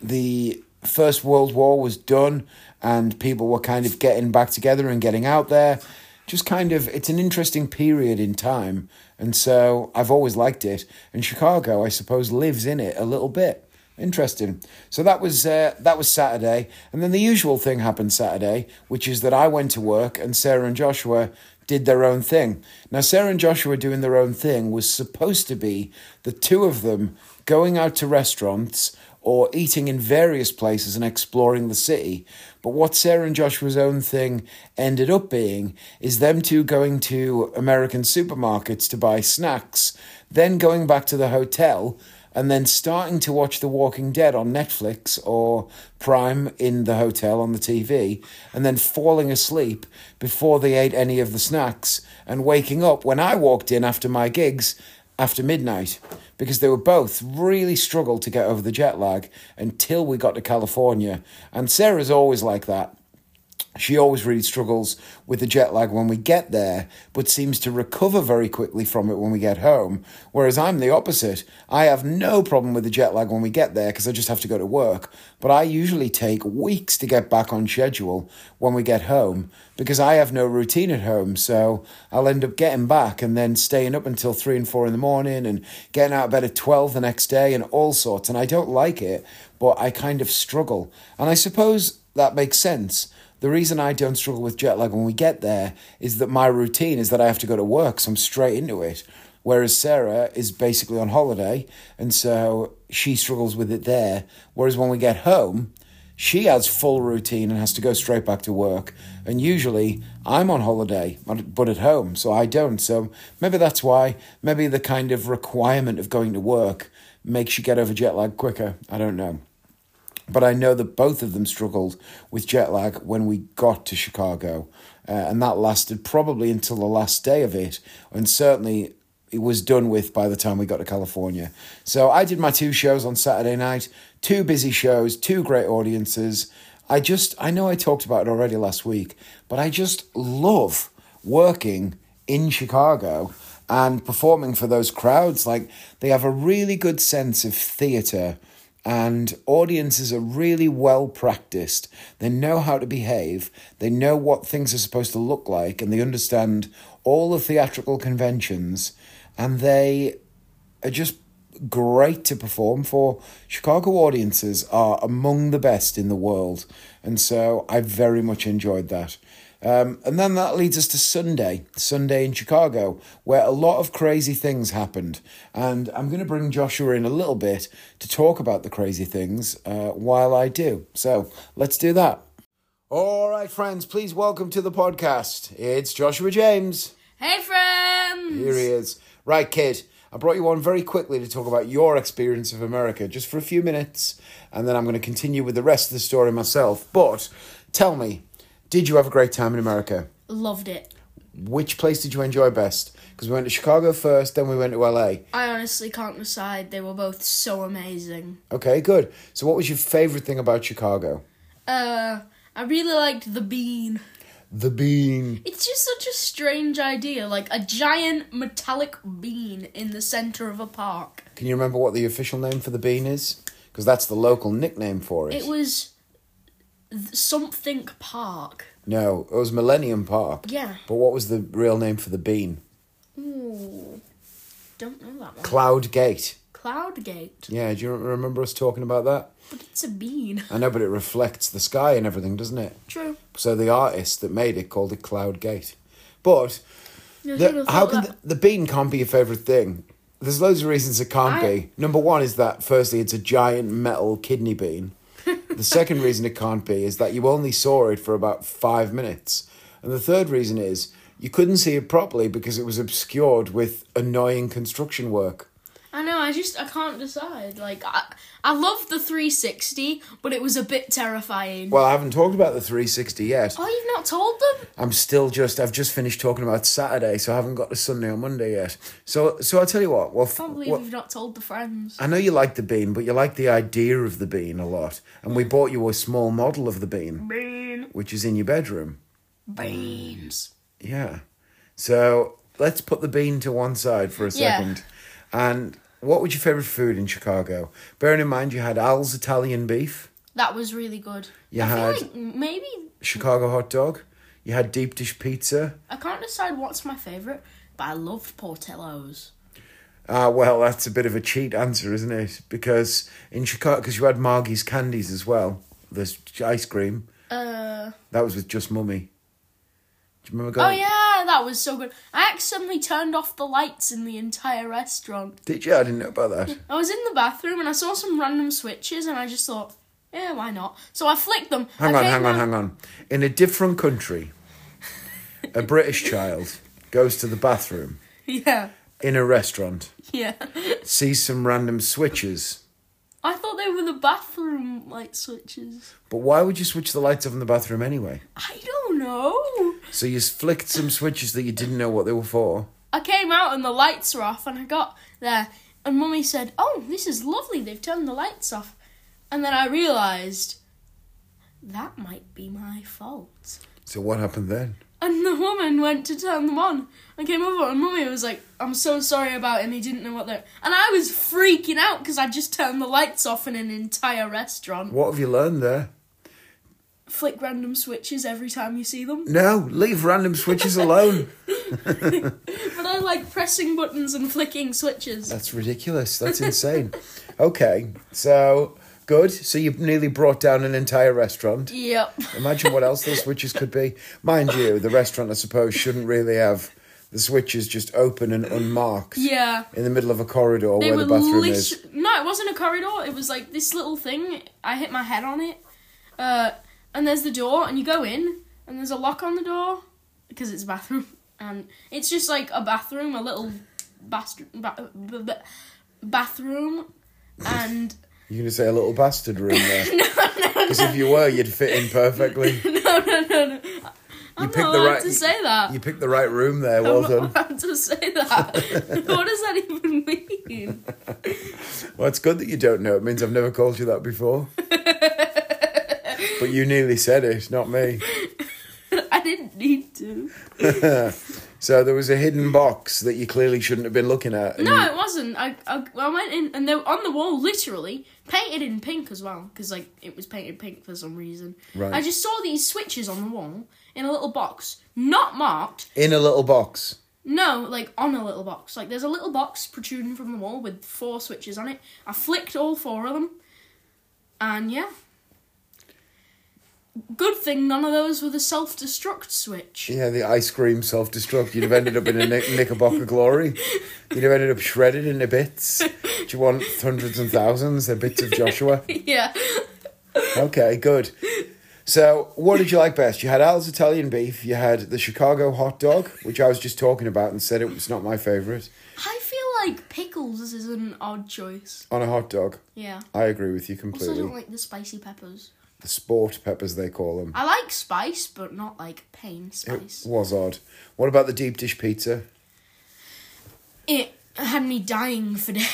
S1: the First World War was done, and people were kind of getting back together and getting out there. Just kind of, it's an interesting period in time, and so I've always liked it. And Chicago, I suppose, lives in it a little bit. Interesting. So that was uh, that was Saturday, and then the usual thing happened Saturday, which is that I went to work and Sarah and Joshua did their own thing. Now Sarah and Joshua doing their own thing was supposed to be the two of them going out to restaurants or eating in various places and exploring the city. But what Sarah and Joshua's own thing ended up being is them two going to American supermarkets to buy snacks, then going back to the hotel and then starting to watch The Walking Dead on Netflix or Prime in the hotel on the TV, and then falling asleep before they ate any of the snacks, and waking up when I walked in after my gigs after midnight because they were both really struggled to get over the jet lag until we got to California. And Sarah's always like that she always really struggles with the jet lag when we get there, but seems to recover very quickly from it when we get home. Whereas I'm the opposite. I have no problem with the jet lag when we get there because I just have to go to work. But I usually take weeks to get back on schedule when we get home because I have no routine at home. So I'll end up getting back and then staying up until three and four in the morning and getting out of bed at 12 the next day and all sorts. And I don't like it, but I kind of struggle. And I suppose that makes sense the reason I don't struggle with jet lag when we get there is that my routine is that I have to go to work, so I'm straight into it. Whereas Sarah is basically on holiday, and so she struggles with it there. Whereas when we get home, she has full routine and has to go straight back to work. And usually I'm on holiday, but at home, so I don't. So maybe that's why. Maybe the kind of requirement of going to work makes you get over jet lag quicker. I don't know. But I know that both of them struggled with jet lag when we got to Chicago. Uh, and that lasted probably until the last day of it. And certainly it was done with by the time we got to California. So I did my two shows on Saturday night, two busy shows, two great audiences. I just, I know I talked about it already last week, but I just love working in Chicago and performing for those crowds. Like they have a really good sense of theatre and audiences are really well practiced. They know how to behave, they know what things are supposed to look like, and they understand all the theatrical conventions, and they are just great to perform for. Chicago audiences are among the best in the world, and so I very much enjoyed that. Um, and then that leads us to Sunday, Sunday in Chicago, where a lot of crazy things happened. And I'm going to bring Joshua in a little bit to talk about the crazy things uh, while I do. So let's do that. All right, friends, please welcome to the podcast. It's Joshua James.
S2: Hey, friends!
S1: Here he is. Right, kid. I brought you on very quickly to talk about your experience of America, just for a few minutes, and then I'm going to continue with the rest of the story myself. But tell me, did you have a great time in America?
S2: Loved it.
S1: Which place did you enjoy best? Because we went to Chicago first, then we went to LA.
S2: I honestly can't decide. They were both so amazing.
S1: Okay, good. So, what was your favorite thing about Chicago?
S2: Uh, I really liked the bean.
S1: The bean.
S2: It's just such a strange idea, like a giant metallic bean in the center of a park.
S1: Can you remember what the official name for the bean is? Because that's the local nickname for it.
S2: It was th- something park.
S1: No, it was Millennium Park.
S2: Yeah.
S1: But what was the real name for the bean?
S2: Ooh, don't know that one.
S1: Cloud Gate.
S2: Cloudgate,
S1: Yeah, do you remember us talking about that?
S2: but it's a bean.
S1: I know, but it reflects the sky and everything, doesn't it?
S2: True.
S1: So the artist that made it called it Cloud Gate. But
S2: You
S1: the, how can the, the bean can't be your favourite thing? There's loads of reasons it can't
S2: I-
S1: be. Number one is that firstly it's a giant metal kidney bean. The second reason it can't be is that you only saw it for about five minutes. And the third reason is you couldn't see it properly because it was obscured with annoying construction work.
S2: I just I can't decide. Like I I love the 360, but it was a bit terrifying.
S1: Well, I haven't talked about the 360 yet.
S2: oh, you've not told them?
S1: I'm still just I've just finished talking about Saturday, so I haven't got to Sunday or Monday yet. So so I'll tell you what. Well,
S2: I can't believe
S1: well,
S2: you've not told the friends.
S1: I know you like the bean, but you like the idea of the bean a lot. And we bought you a small model of the bean,
S2: Bean,
S1: which is in your bedroom.
S2: Beans.
S1: Yeah. So let's put the bean to one side for a
S2: Yeah.
S1: second. And what was your favourite food in Chicago? Bearing in mind you had Al's Italian beef,
S2: That was really good.
S1: You
S2: I
S1: had-
S2: like maybe
S1: Chicago hot dog, you had deep dish pizza.
S2: I can't decide what's my favorite, but I loved Portillo's.
S1: Ah, well, that's a bit of a cheat answer, isn't it? Because in Chicago, because you had Margie's candies as well, the ice cream.
S2: Uh,
S1: That was with Just Mummy. Do you remember
S2: oh yeah, that was so good. I accidentally turned off the lights in the entire restaurant.
S1: Did you? I didn't know about that.
S2: I was in the bathroom and I saw some random switches and I just thought, yeah, why not? So I flicked them.
S1: Hang
S2: I
S1: on, hang on,
S2: out-
S1: hang on. In a different country, a British child goes to the bathroom
S2: Yeah,
S1: in a restaurant,
S2: yeah.
S1: sees some random switches.
S2: I thought they were the bathroom light switches.
S1: But why would you switch the lights off in the bathroom anyway?
S2: I don't know.
S1: So you flicked some switches that you didn't know what they were for.
S2: I came out and the lights were off, and I got there, and Mummy said, "Oh, this is lovely. They've turned the lights off." And then I realised that might be my fault.
S1: So what happened then?
S2: And the woman went to turn them on. I came over, and Mummy was like, "I'm so sorry about it," and he didn't know what they. And I was freaking out because I just turned the lights off in an entire restaurant.
S1: What have you learned there?
S2: Flick random switches every time you see them.
S1: No, leave random switches alone.
S2: But I like pressing buttons and flicking switches.
S1: That's ridiculous. That's insane. Okay, so good. So you've nearly brought down an entire restaurant.
S2: Yep.
S1: Imagine what else those switches could be. Mind you, the restaurant, I suppose, shouldn't really have the switches just open and unmarked
S2: Yeah.
S1: in the middle of a corridor
S2: They
S1: where the bathroom
S2: lit-
S1: is.
S2: No, it wasn't a corridor. It was like this little thing. I hit my head on it. Uh, and there's the door, and you go in, and there's a lock on the door because it's a bathroom, and it's just like a bathroom, a little bathroom, ba- b- b- bathroom, and
S1: You're going to say a little bastard room there. no, no, Because if you were, you'd fit in perfectly.
S2: no, no, no, no. I'm
S1: picked
S2: not
S1: the
S2: allowed
S1: right-
S2: to say that.
S1: You picked the right room there. Well
S2: I'm
S1: done.
S2: not allowed to say that. what does that even mean?
S1: Well, it's good that you don't know. It means I've never called you that before. but you nearly said it, not me.
S2: I didn't need to.
S1: So there was a hidden box that you clearly shouldn't have been looking at.
S2: No,
S1: you-
S2: it wasn't. I, I, I went in and they were on the wall, literally painted in pink as well, because like it was painted pink for some reason.
S1: Right.
S2: I just saw these switches on the wall in a little box, not marked.
S1: in a little box.
S2: No, like on a little box. Like there's a little box protruding from the wall with four switches on it. I flicked all four of them, and yeah. Good thing none of those were the self-destruct switch.
S1: Yeah, the ice cream self destruct. You'd have ended up in a knick- knickerbocker glory. You'd have ended up shredded into bits. Do you want hundreds and thousands? They're bits of Joshua.
S2: yeah.
S1: Okay, good. So, what did you like best? You had Al's Italian beef. You had the Chicago hot dog, which I was just talking about and said it was not my favourite.
S2: I feel like pickles is an odd choice.
S1: On a hot dog,
S2: Yeah.
S1: I agree with you completely.
S2: Also,
S1: completely.
S2: don't like the spicy peppers.
S1: The sport peppers, they call them.
S2: I like spice, but not like pain
S1: It
S2: spice.
S1: was odd. What about the deep dish pizza?
S2: It had me dying for days.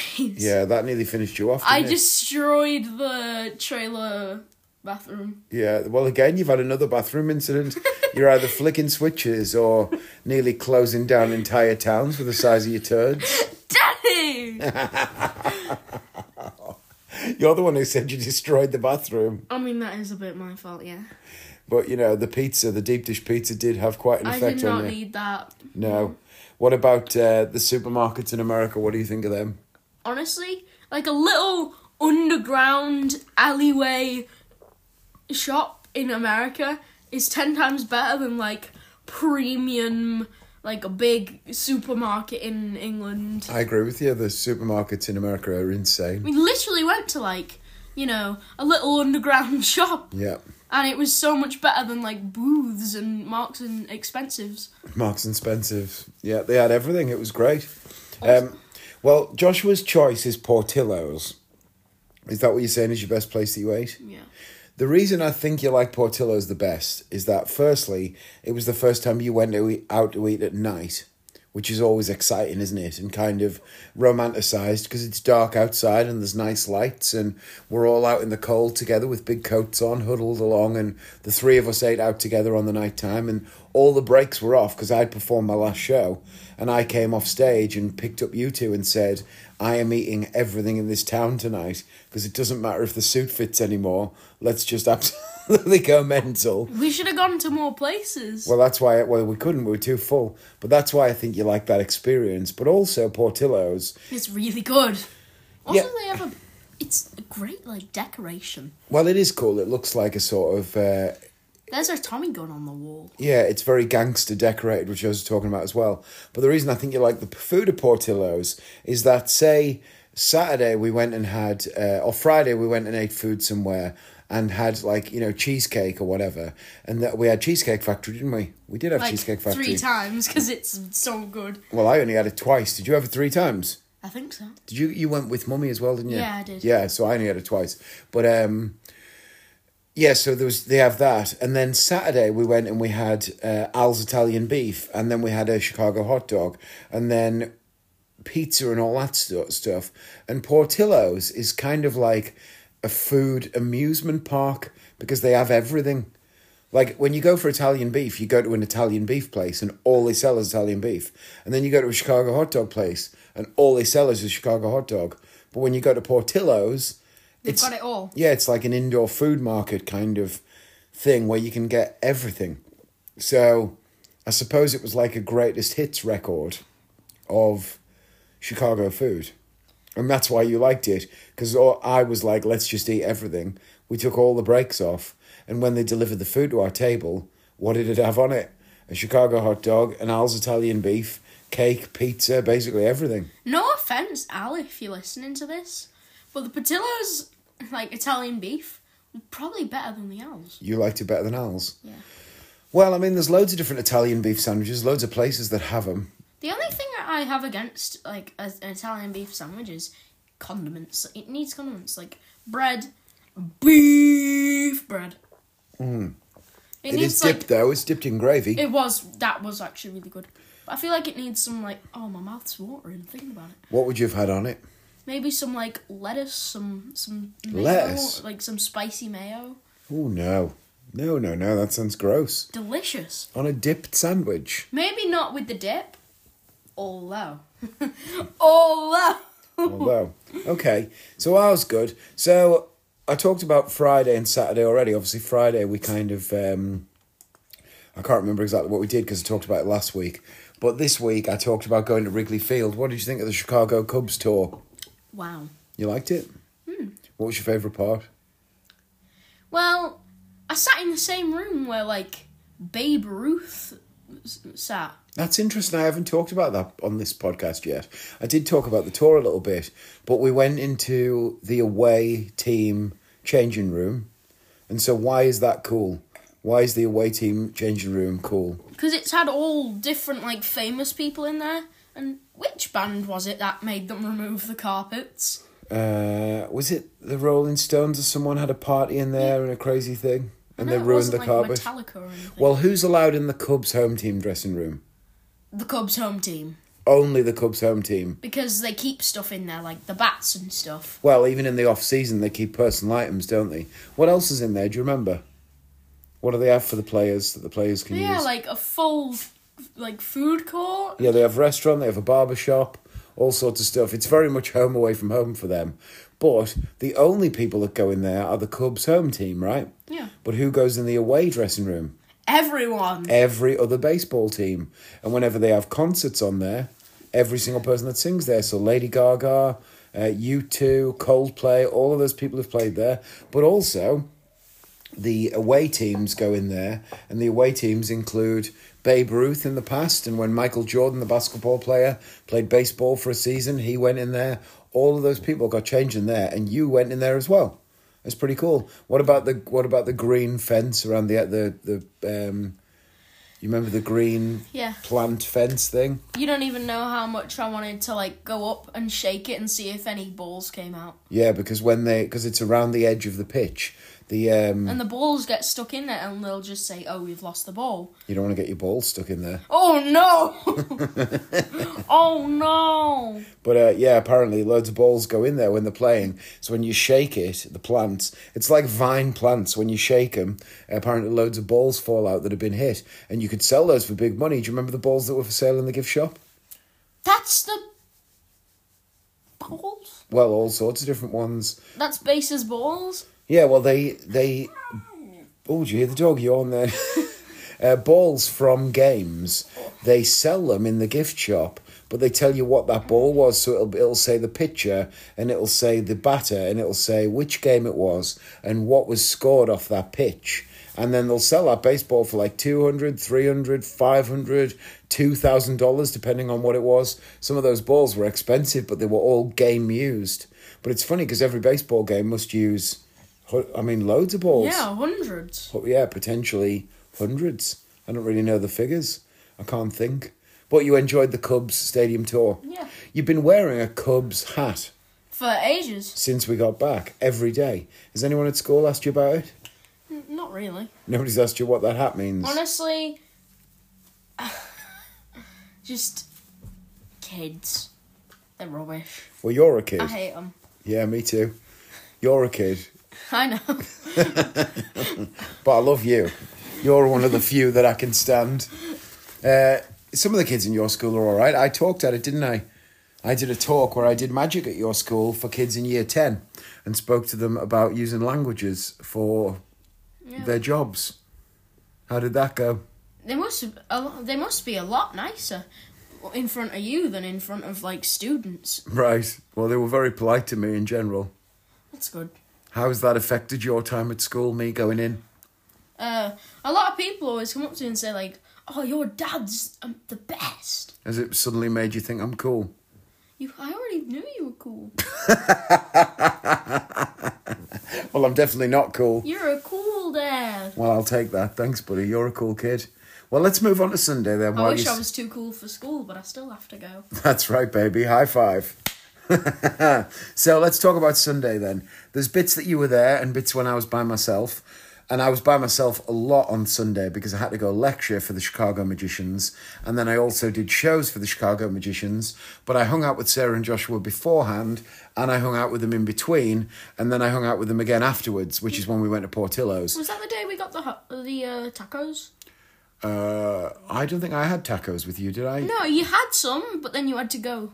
S1: Yeah, that nearly finished you off.
S2: I
S1: it?
S2: destroyed the trailer bathroom.
S1: Yeah, well, again, you've had another bathroom incident. You're either flicking switches or nearly closing down entire towns with the size of your turds.
S2: Daddy!
S1: You're the one who said you destroyed the bathroom.
S2: I mean, that is a bit my fault, yeah.
S1: But, you know, the pizza, the deep dish pizza did have quite an effect.
S2: I did
S1: on
S2: not need that.
S1: No. What about uh, the supermarkets in America? What do you think of them?
S2: Honestly, like a little underground alleyway shop in America is 10 times better than like premium, like a big supermarket in England.
S1: I agree with you. The supermarkets in America are insane.
S2: We literally went to like, you know, a little underground shop,
S1: Yeah.
S2: and it was so much better than like Booths and Marks and Expensives.
S1: Marks and Spencer's. Yeah, they had everything. It was great. Um, well, Joshua's choice is Portillo's. Is that what you're saying is your best place that you ate?
S2: Yeah.
S1: The reason I think you like Portillo's the best is that, firstly, it was the first time you went to eat, out to eat at night, which is always exciting, isn't it? And kind of romanticised because it's dark outside and there's nice lights, and we're all out in the cold together with big coats on, huddled along, and the three of us ate out together on the night time, and all the breaks were off because I'd performed my last show, and I came off stage and picked up you two and said, "I am eating everything in this town tonight because it doesn't matter if the suit fits anymore. Let's just absolutely go mental."
S2: We should have gone to more places.
S1: Well, that's why. Well, we couldn't. We were too full. But that's why I think you like that experience. But also Portillo's.
S2: it's really good. Also,
S1: Yeah.
S2: they have a. It's a great like decoration.
S1: Well, it is cool. It looks like a sort of. Uh,
S2: There's our Tommy gun on the wall.
S1: Yeah, it's very gangster decorated, which I was talking about as well. But the reason I think you like the food at Portillo's is that, say, Saturday we went and had, uh, or Friday we went and ate food somewhere and had like you know cheesecake or whatever, and that we had Cheesecake Factory, didn't we? We did have
S2: Like
S1: Cheesecake Factory.
S2: three times because it's so good.
S1: Well, I only had it twice. Did you have it three times?
S2: I think so.
S1: Did you you went with mummy as well, didn't you?
S2: Yeah, I did.
S1: Yeah, so I only had it twice. But um yeah, so there was they have that, and then Saturday we went and we had uh, Al's Italian beef, and then we had a Chicago hot dog, and then pizza and all that stu- stuff. And Portillo's is kind of like a food amusement park because they have everything. Like when you go for Italian beef, you go to an Italian beef place and all they sell is Italian beef. And then you go to a Chicago hot dog place and all they sell is a Chicago hot dog. But when you go to Portillo's,
S2: They've
S1: it's
S2: got it all.
S1: yeah, it's like an indoor food market kind of thing where you can get everything. So I suppose it was like a greatest hits record of Chicago food. And that's why you liked it. Because I was like, let's just eat everything. We took all the breaks off. And when they delivered the food to our table, what did it have on it? A Chicago hot dog, an Al's Italian beef, cake, pizza, basically everything.
S2: No offense, Al, if you're listening to this, but the Portillo's like Italian beef probably better than the Al's.
S1: You liked it better than Al's?
S2: Yeah.
S1: Well, I mean, there's loads of different Italian beef sandwiches, loads of places that have them.
S2: The only thing that I have against like an Italian beef sandwich is condiments. It needs condiments like bread, beef bread.
S1: Mm.
S2: It,
S1: It is
S2: like
S1: dipped though. It's dipped in gravy.
S2: it was that was actually really good. But I feel like it needs some like oh my mouth's watering thinking about it.
S1: what would you have had on it?
S2: Maybe some like lettuce, some some mayo,
S1: Lettuce?
S2: like some spicy mayo.
S1: Oh no, no, no, no. That sounds gross.
S2: Delicious.
S1: On a dipped sandwich.
S2: Maybe not with the dip. Although, although,
S1: Although, okay. So ours good. So I talked about Friday and Saturday already. Obviously, Friday we kind of. Um, I can't remember exactly what we did because I talked about it last week. But this week I talked about going to Wrigley Field. What did you think of the Chicago Cubs tour?
S2: Wow.
S1: You liked it?
S2: Hmm.
S1: What was your favourite part?
S2: Well, I sat in the same room where like Babe Ruth sat.
S1: That's interesting. I haven't talked about that on this podcast yet. I did talk about the tour a little bit, but we went into the away team changing room. And so, why is that cool? Why is the away team changing room cool?
S2: Because it's had all different, like, famous people in there. And which band was it that made them remove the carpets?
S1: Uh, was it the Rolling Stones or someone had a party in there and a crazy thing? And
S2: I
S1: they ruined the carpet?
S2: Like Metallica or anything.
S1: Well, who's allowed in the Cubs home team dressing room?
S2: the Cubs home team.
S1: Only the Cubs home team.
S2: Because they keep stuff in there, like the bats and stuff.
S1: Well, even in the off season, they keep personal items, don't they? What else is in there? Do you remember? What do they have for the players that the players can
S2: yeah,
S1: use?
S2: Yeah, like a full, like, food court.
S1: yeah, they have a restaurant, they have a barber shop, all sorts of stuff. It's very much home away from home for them. But the only people that go in there are the Cubs home team, right?
S2: Yeah.
S1: But who goes in the away dressing room?
S2: Everyone.
S1: Every other baseball team. And whenever they have concerts on there, every single person that sings there. So Lady Gaga, uh, U2, Coldplay, all of those people have played there. But also, the away teams go in there, and the away teams include Babe Ruth in the past, and when Michael Jordan, the basketball player, played baseball for a season, he went in there. All of those people got changed in there, and you went in there as well. It's pretty cool. What about the what about the green fence around the the the um? You remember the green
S2: Yeah.
S1: plant fence thing?
S2: You don't even know how much I wanted to, like, go up and shake it and see if any balls came out.
S1: Yeah, because when they because it's around the edge of the pitch, The um,
S2: And the balls get stuck in there, and they'll just say, "Oh, we've lost the ball."
S1: you don't want to get your balls stuck in there.
S2: Oh no! oh no!
S1: But uh, yeah, apparently loads of balls go in there when they're playing. So when you shake it, the plants, it's like vine plants. When you shake them, apparently loads of balls fall out that have been hit, and you could sell those for big money. Do you remember the balls that were for sale in the gift shop?
S2: That's the balls.
S1: Well, all sorts of different ones.
S2: That's bases balls.
S1: Yeah, well, they they. Oh, do you hear the dog yawn there? uh, balls from games. They sell them in the gift shop, but they tell you what that ball was. So it'll it'll say the pitcher, and it'll say the batter, and it'll say which game it was and what was scored off that pitch. And then they'll sell that baseball for like 200 300 500 $2,000, depending on what it was. Some of those balls were expensive, but they were all game used. But it's funny because every baseball game must use, I mean, loads of balls.
S2: Yeah, hundreds.
S1: But yeah, potentially hundreds. I don't really know the figures. I can't think. But you enjoyed the Cubs stadium tour.
S2: Yeah.
S1: You've been wearing a Cubs hat
S2: For ages.
S1: since we got back every day. Has anyone at school asked you about it?
S2: N- Not really.
S1: Nobody's asked you what that hat means.
S2: Honestly, just kids. They're rubbish.
S1: Well, you're a kid.
S2: I hate them.
S1: Yeah, me too. You're a kid.
S2: I know.
S1: But I love you. You're one of the few that I can stand. Uh, some of the kids in your school are all right. I talked at it, didn't I? I did a talk where I did magic at your school for kids in year 10 and spoke to them about using languages for
S2: Yeah.
S1: their jobs. How did that go?
S2: They must they must be a lot nicer in front of you than in front of like students.
S1: Right. Well, they were very polite to me in general.
S2: That's good.
S1: How has that affected your time at school, me going in?
S2: Uh, a lot of people always come up to you and say like, "Oh, your dad's um, the best."
S1: Has it suddenly made you think I'm cool?
S2: You, I already knew you were cool.
S1: Well, I'm definitely not cool.
S2: You're a cool dad.
S1: Well, I'll take that. Thanks, buddy. You're a cool kid. Well, let's move on to Sunday then.
S2: I wish I
S1: s-
S2: was too cool for school, but I still have to go.
S1: That's right, baby. High five. so let's talk about Sunday then. There's bits that you were there and bits when I was by myself. And I was by myself a lot on Sunday because I had to go lecture for the Chicago Magicians. And then I also did shows for the Chicago Magicians. But I hung out with Sarah and Joshua beforehand and I hung out with them in between. And then I hung out with them again afterwards, which is when we went to Portillo's.
S2: Was that the day we got the the uh, tacos?
S1: Uh, I don't think I had tacos with you, did I?
S2: No, you had some, but then you had to go.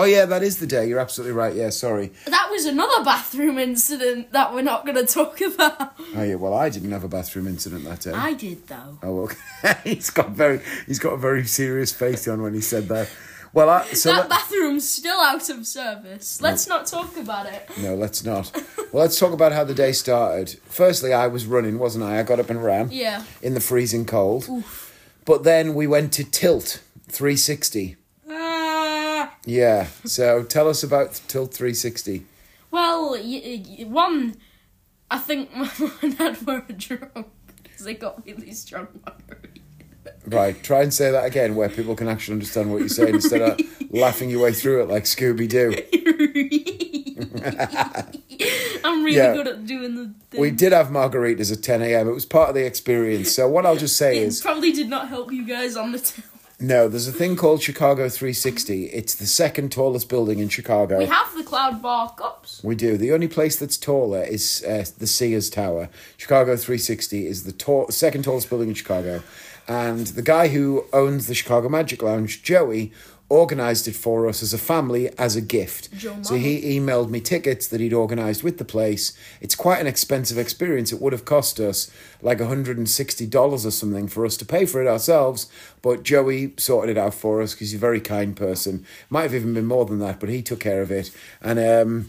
S1: Oh, yeah, that is the day. You're absolutely right. Yeah, sorry.
S2: That was another bathroom incident that we're not going to talk about.
S1: Oh yeah, well I didn't have a bathroom incident that day.
S2: I did though.
S1: Oh okay. he's got very he's got a very serious face on when he said that. Well, I, so
S2: that
S1: let-
S2: bathroom's still out of service. Let's not talk about it.
S1: no, let's not. Well, let's talk about how the day started. Firstly, I was running, wasn't I? I got up and ran
S2: Yeah.
S1: in the freezing cold. But then we went to Tilt 360.
S2: Ah.
S1: Yeah. So tell us about Tilt 360.
S2: well, y- y- one, I think my mum and dad were drunk because they got really strong margarita.
S1: Right, try and say that again where people can actually understand what you're saying instead of laughing your way through it like Scooby Doo.
S2: I'm really
S1: Yeah.
S2: good at doing the thing.
S1: We did have margaritas at 10 a.m. It was part of the experience. So what I'll just say
S2: It
S1: is,
S2: probably did not help you guys on the.
S1: No, there's a thing called Chicago 360. It's the second tallest building in Chicago.
S2: We have the Cloud Bar cups.
S1: We do. The only place that's taller is uh, the Sears Tower. Chicago 360 is the tall, second tallest building in Chicago. And the guy who owns the Chicago Magic Lounge, Joey, organised it for us as a family as a gift. So he emailed me tickets that he'd organised with the place. It's quite an expensive experience. It would have cost us like $160 or something for us to pay for it ourselves. But Joey sorted it out for us because he's a very kind person. Might have even been more than that, but he took care of it. And um,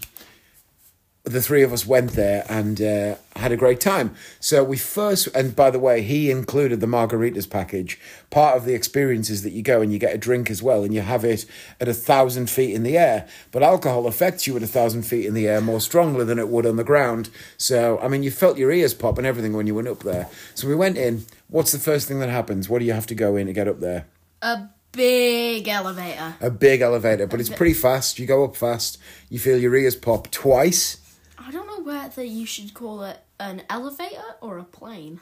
S1: the three of us went there and uh, had a great time. So we first, and by the way, he included the margaritas package. Part of the experience is that you go and you get a drink as well, and you have it at a thousand feet in the air. But alcohol affects you at a thousand feet in the air more strongly than it would on the ground. So I mean, you felt your ears pop and everything when you went up there. So we went in. What's the first thing that happens? What do you have to go in to get up there?
S2: A big elevator.
S1: A big elevator, but it's pretty fast. You go up fast. You feel your ears pop twice.
S2: I don't know whether you should call it an elevator or a plane.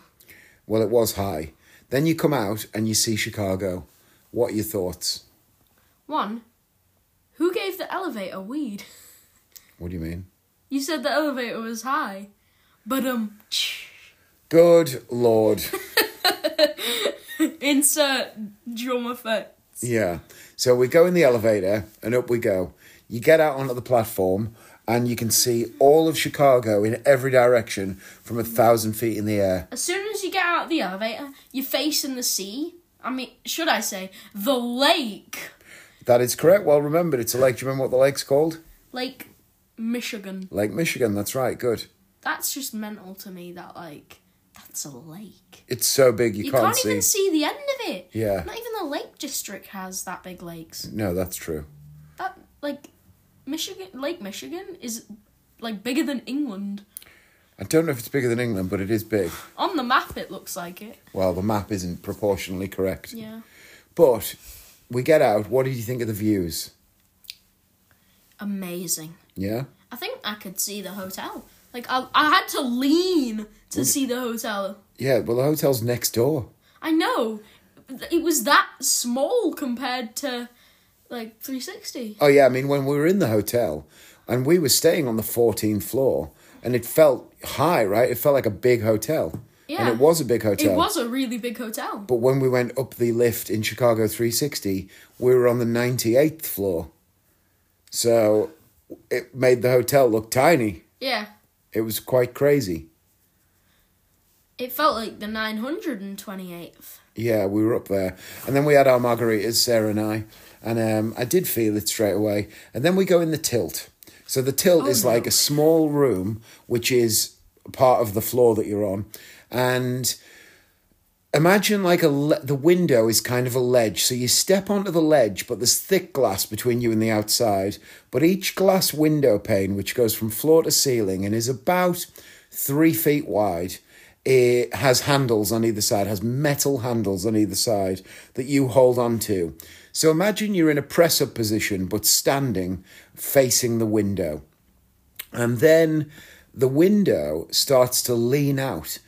S1: Well, it was high. Then you come out and you see Chicago. What are your thoughts?
S2: One, who gave the elevator weed?
S1: What do you mean?
S2: You said the elevator was high. But um
S1: Good lord.
S2: insert drum effects.
S1: Yeah. So we go in the elevator and up we go. You get out onto the platform and you can see all of Chicago in every direction from a thousand feet in the air.
S2: As soon as you get out of the elevator, you're facing the sea. I mean, should I say the lake?
S1: That is correct. Well remembered. It's a lake. Do you remember what the lake's called?
S2: Lake Michigan.
S1: Lake Michigan. That's right. Good.
S2: That's just mental to me that like that's a lake.
S1: It's so big you,
S2: You
S1: can't,
S2: can't,
S1: see.
S2: even see the end of it.
S1: Yeah.
S2: Not even the Lake District has that big lakes.
S1: No, that's true.
S2: That like Michigan Lake Michigan is like bigger than England.
S1: I don't know if it's bigger than England, but it is big.
S2: On the map it looks like it.
S1: Well, the map isn't proportionally correct.
S2: Yeah.
S1: But we get out. What did you think of the views?
S2: Amazing.
S1: Yeah?
S2: I think I could see the hotel. Like I, I had to lean to see the hotel.
S1: Yeah, well, the hotel's next door.
S2: I know. It was that small compared to like 360.
S1: Oh, yeah, I mean, when we were in the hotel and we were staying on the 14th floor and it felt high, right? It felt like a big hotel.
S2: Yeah.
S1: And it was a big hotel.
S2: It was a really big hotel.
S1: But when we went up the lift in Chicago 360, we were on the 98th floor. So it made the hotel look tiny.
S2: Yeah.
S1: It was quite crazy.
S2: It felt like the 928th.
S1: Yeah, we were up there. And then we had our margaritas, Sarah and I. And um, I did feel it straight away. And then we go in the tilt. So the tilt
S2: Oh,
S1: is
S2: no.
S1: like a small room, which is part of the floor that you're on. And imagine like a le- the window is kind of a ledge. So you step onto the ledge, but there's thick glass between you and the outside. But each glass window pane, which goes from floor to ceiling and is about three feet wide, it has handles on either side, has metal handles on either side that you hold on to. So imagine you're in a press up position, but standing facing the window. And then the window starts to lean out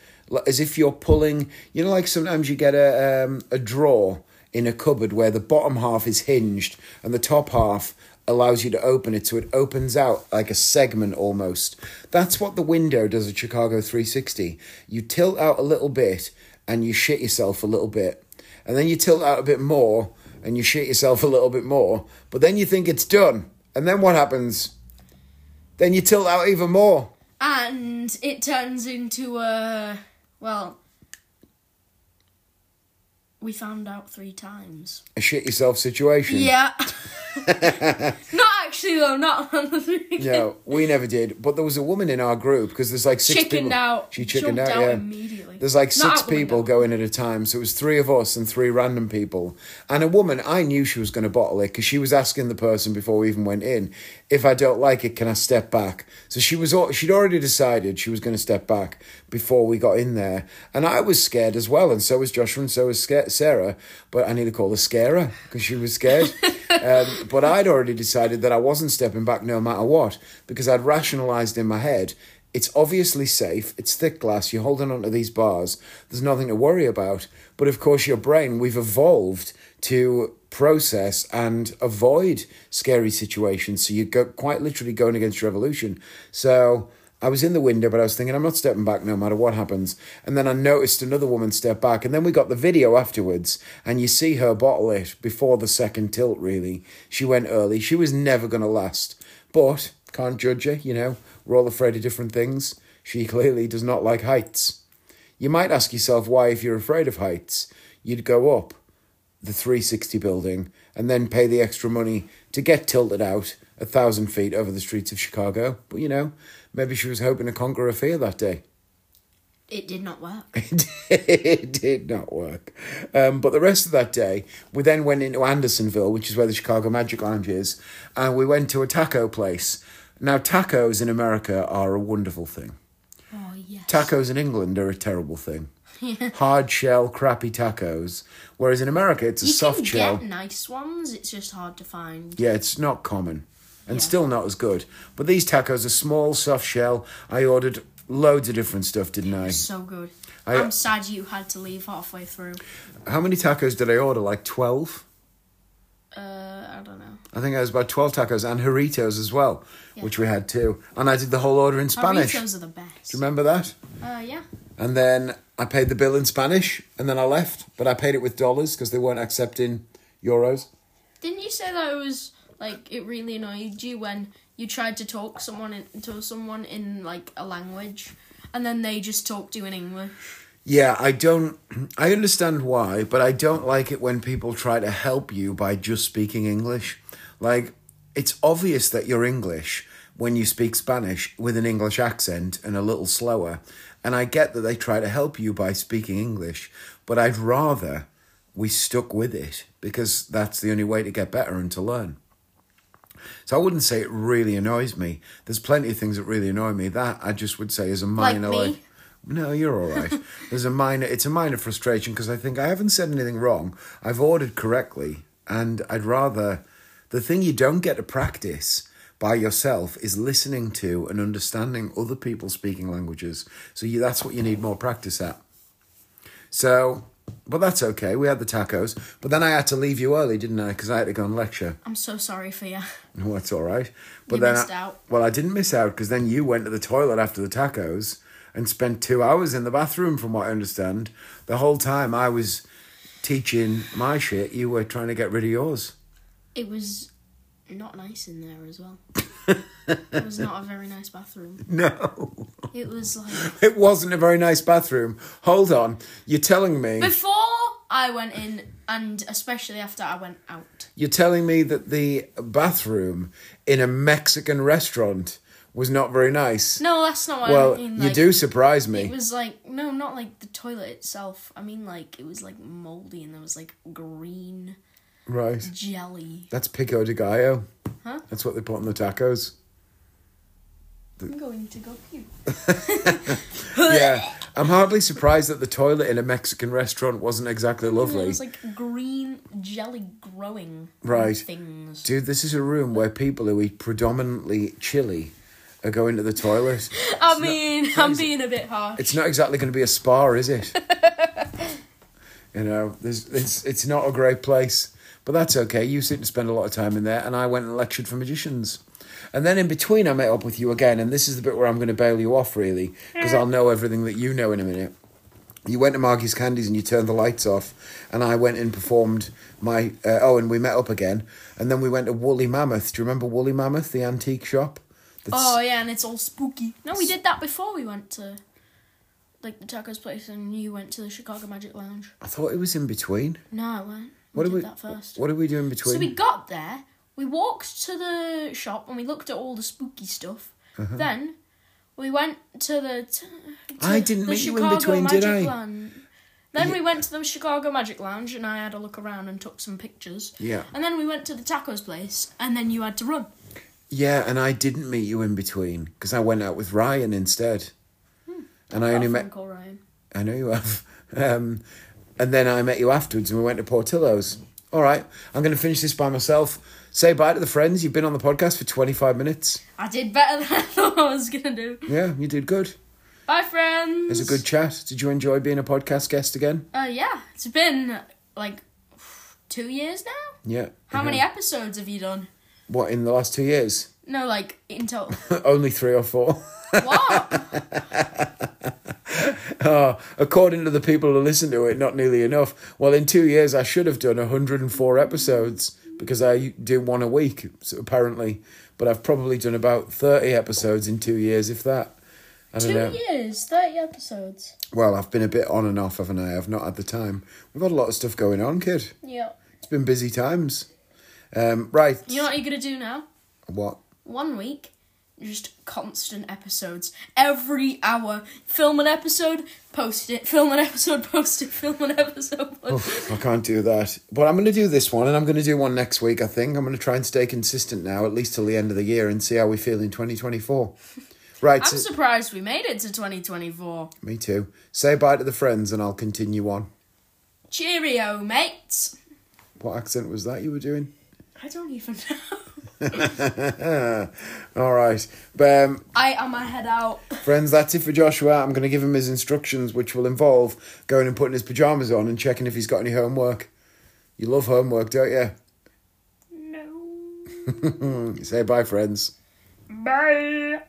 S1: as if you're pulling, you know, like sometimes you get a, um, a drawer in a cupboard where the bottom half is hinged and the top half allows you to open it so it opens out like a segment almost. That's what the window does at Chicago 360. You tilt out a little bit and you shit yourself a little bit. And then you tilt out a bit more and you shit yourself a little bit more. But then you think it's done. And then what happens? Then you tilt out even more.
S2: And it turns into a. Well. We found out three times.
S1: A shit yourself situation.
S2: Yeah. not actually, though, not on the three.
S1: No, we never did. But there was a woman in our group because there's like six
S2: Chickened
S1: people.
S2: out.
S1: She chickened out,
S2: out
S1: yeah.
S2: immediately.
S1: There's like
S2: Not
S1: six people going at a time, so it was three of us and three random people. And a woman, I knew she was going to bottle it because she was asking the person before we even went in, if I don't like it, can I step back? So she was, she'd already decided she was going to step back before we got in there, and I was scared as well, and so was Joshua, and so was Sarah. But I need to call her Scarer because she was scared. um, but I'd already decided that I wasn't stepping back no matter what because I'd rationalised in my head it's obviously safe. It's thick glass. You're holding onto these bars. There's nothing to worry about. But of course, your brain, we've evolved to process and avoid scary situations. So you go quite literally going against your evolution. So I was in the window, but I was thinking, I'm not stepping back no matter what happens. And then I noticed another woman step back. And then we got the video afterwards, and you see her bottle it before the second tilt, really. She went early. She was never going to last. But can't judge her, you know. We're all afraid of different things. She clearly does not like heights. You might ask yourself why, if you're afraid of heights, you'd go up the 360 building and then pay the extra money to get tilted out a thousand feet over the streets of Chicago. But you know, maybe she was hoping to conquer a fear that day.
S2: It did not work.
S1: it did not work. Um, but the rest of that day, we then went into Andersonville, which is where the Chicago Magic Lounge is, and we went to a taco place. Now, tacos in America are a wonderful thing.
S2: Oh, yes.
S1: Tacos in England are a terrible thing. Hard shell, crappy tacos. Whereas in America, it's a
S2: you
S1: soft
S2: can
S1: shell.
S2: get nice ones, it's just hard to find.
S1: Yeah, it's not common. and
S2: Yeah.
S1: still not as good. But these tacos are small, soft shell. I ordered loads of different stuff, didn't I?
S2: So good.
S1: I-
S2: I'm sad you had to leave halfway through.
S1: How many tacos did I order? Like 12?
S2: Uh, I don't know.
S1: I think it was about 12 tacos and Doritos as well,
S2: Yeah.
S1: which we had too. And I did the whole order in Spanish.
S2: Doritos are the best.
S1: Do you remember that?
S2: Uh, yeah.
S1: And then I paid the bill in Spanish and then I left. But I paid it with dollars because they weren't accepting euros.
S2: Didn't you say that it was like it really annoyed you when you tried to talk someone in, to someone in like a language, and then they just talked to you in English?
S1: Yeah, I don't. I understand why, but I don't like it when people try to help you by just speaking English. Like, it's obvious that you're English when you speak Spanish with an English accent and a little slower. And I get that they try to help you by speaking English, but I'd rather we stuck with it because that's the only way to get better and to learn. So I wouldn't say it really annoys me. There's plenty of things that really annoy me. That I just would say is a
S2: Like
S1: minor
S2: me?
S1: No, you're all right. There's a minor. It's a minor frustration because I think I haven't said anything wrong. I've ordered correctly, and I'd rather. The thing you don't get to practice by yourself is listening to and understanding other people speaking languages. So you, that's what you need more practice at. So, but that's okay. We had the tacos, but then I had to leave you early, didn't I? Because I had to go and lecture.
S2: I'm so sorry for you.
S1: No, that's all right. But
S2: You
S1: then
S2: missed
S1: I,
S2: out.
S1: Well, I didn't miss out because then you went to the toilet after the tacos and spent two hours in the bathroom, from what I understand. The whole time I was teaching my shit, you were trying to get rid of yours.
S2: It was not nice in there as well. it was not a very nice bathroom.
S1: No,
S2: It was like
S1: it wasn't a very nice bathroom. Hold on, you're telling me
S2: before I went in, and especially after I went out.
S1: you're telling me that the bathroom in a Mexican restaurant was not very nice.
S2: No, that's not what
S1: well,
S2: I mean.
S1: you
S2: Like,
S1: do surprise me.
S2: It was like no, not like the toilet itself. I mean, like it was like moldy, and there was like green
S1: Right.
S2: jelly.
S1: That's pico de gallo.
S2: Huh?
S1: That's what they put on the tacos.
S2: I'm going to go puke.
S1: yeah, I'm hardly surprised that the toilet in a Mexican restaurant wasn't exactly lovely.
S2: was like green jelly growing
S1: Right.
S2: things.
S1: Dude, this is a room where people who eat predominantly chili are going to the toilet.
S2: I mean, I'm being a bit harsh.
S1: It's not exactly going to be a spa, is it? you know, there's, it's it's not a great place, but that's okay. You seem to spend a lot of time in there, and I went and lectured for magicians. And then in between, I met up with you again, and this is the bit where I'm going to bail you off, really, because I'll know everything that you know in a minute. You went to Margie's Candies and you turned the lights off, and I went and performed my. Uh, oh, and we met up again, and then we went to Woolly Mammoth. Do you remember Woolly Mammoth, the antique shop?
S2: Oh yeah, and it's all spooky. No, we did that before we went to like the tacos place, and you went to the Chicago Magic Lounge.
S1: I thought it was in between.
S2: No, I went.
S1: What
S2: we
S1: did we?
S2: that first.
S1: What did we do in between?
S2: So we got there, we walked to the shop, and we looked at all the spooky stuff. Then we went to the. T- to
S1: Uh-huh. I didn't
S2: the
S1: meet you in
S2: Chicago
S1: between,
S2: Magic
S1: did I?
S2: Lounge. Then
S1: Yeah.
S2: we went to the Chicago Magic Lounge, and I had a look around and took some pictures.
S1: Yeah.
S2: And then we went to the tacos place, and then you had to run.
S1: Yeah, and I didn't meet you in between because I went out with Ryan instead. And I only met.
S2: call, Ryan.
S1: I know you have. Um, and then I met you afterwards, and we went to Portillo's. All right, I'm going to finish this by myself. Say bye to the friends. You've been on the podcast for 25 minutes.
S2: I did better than I thought I was gonna do.
S1: Yeah, you did good.
S2: Bye, friends.
S1: It was a good chat. Did you enjoy being a podcast guest again?
S2: Uh, yeah, it's been like two years now.
S1: Yeah.
S2: How many episodes have you done?
S1: What in the last two years?
S2: No, like in total.
S1: Only three or four.
S2: what?
S1: Oh, according to the people who listen to it, not nearly enough. Well, in two years, I should have done 104 episodes because I do one a week, so apparently. But I've probably done about 30 episodes in two years, if that. I don't
S2: Two
S1: know.
S2: years, thirty episodes.
S1: Well, I've been a bit on and off, haven't I? I've not had the time. We've had a lot of stuff going on, kid.
S2: Yeah.
S1: It's been busy times. Um, right.
S2: You know what you're gonna do now?
S1: What?
S2: One week, just constant episodes. Every hour, film an episode, post it. Film an episode, post it. Film an episode. It.
S1: I can't do that. But I'm going to do this one, and I'm going to do one next week, I think. I'm going to try and stay consistent now, at least till the end of the year, and see how we feel in 2024. Right.
S2: I'm
S1: so-
S2: surprised we made it to 2024.
S1: me too. Say bye to the friends, and I'll continue on.
S2: Cheerio, mates.
S1: What accent was that you were doing?
S2: I don't even know.
S1: All right. But, um,
S2: I am my head out.
S1: friends, that's it for Joshua. I'm going to give him his instructions, which will involve going and putting his pajamas on and checking if he's got any homework. You love homework, don't you?
S2: No.
S1: Say bye, friends.
S2: Bye.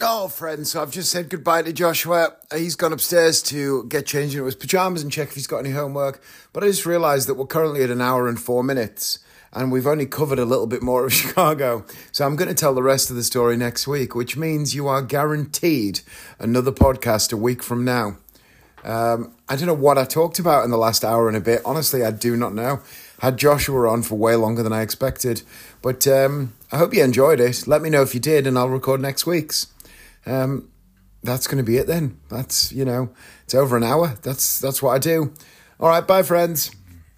S1: Oh, friends, so I've just said goodbye to Joshua. He's gone upstairs to get changed into his pajamas and check if he's got any homework. But I just realised that we're currently at an hour and four minutes, and we've only covered a little bit more of Chicago. So I'm going to tell the rest of the story next week, which means you are guaranteed another podcast a week from now. Um, I don't know what I talked about in the last hour and a bit. Honestly, I do not know. Had Joshua on for way longer than I expected. But um, I hope you enjoyed it. Let me know if you did, and I'll record next week's. Um, that's going to be it then. That's, you know, it's over an hour. That's that's what I do. All right, bye friends.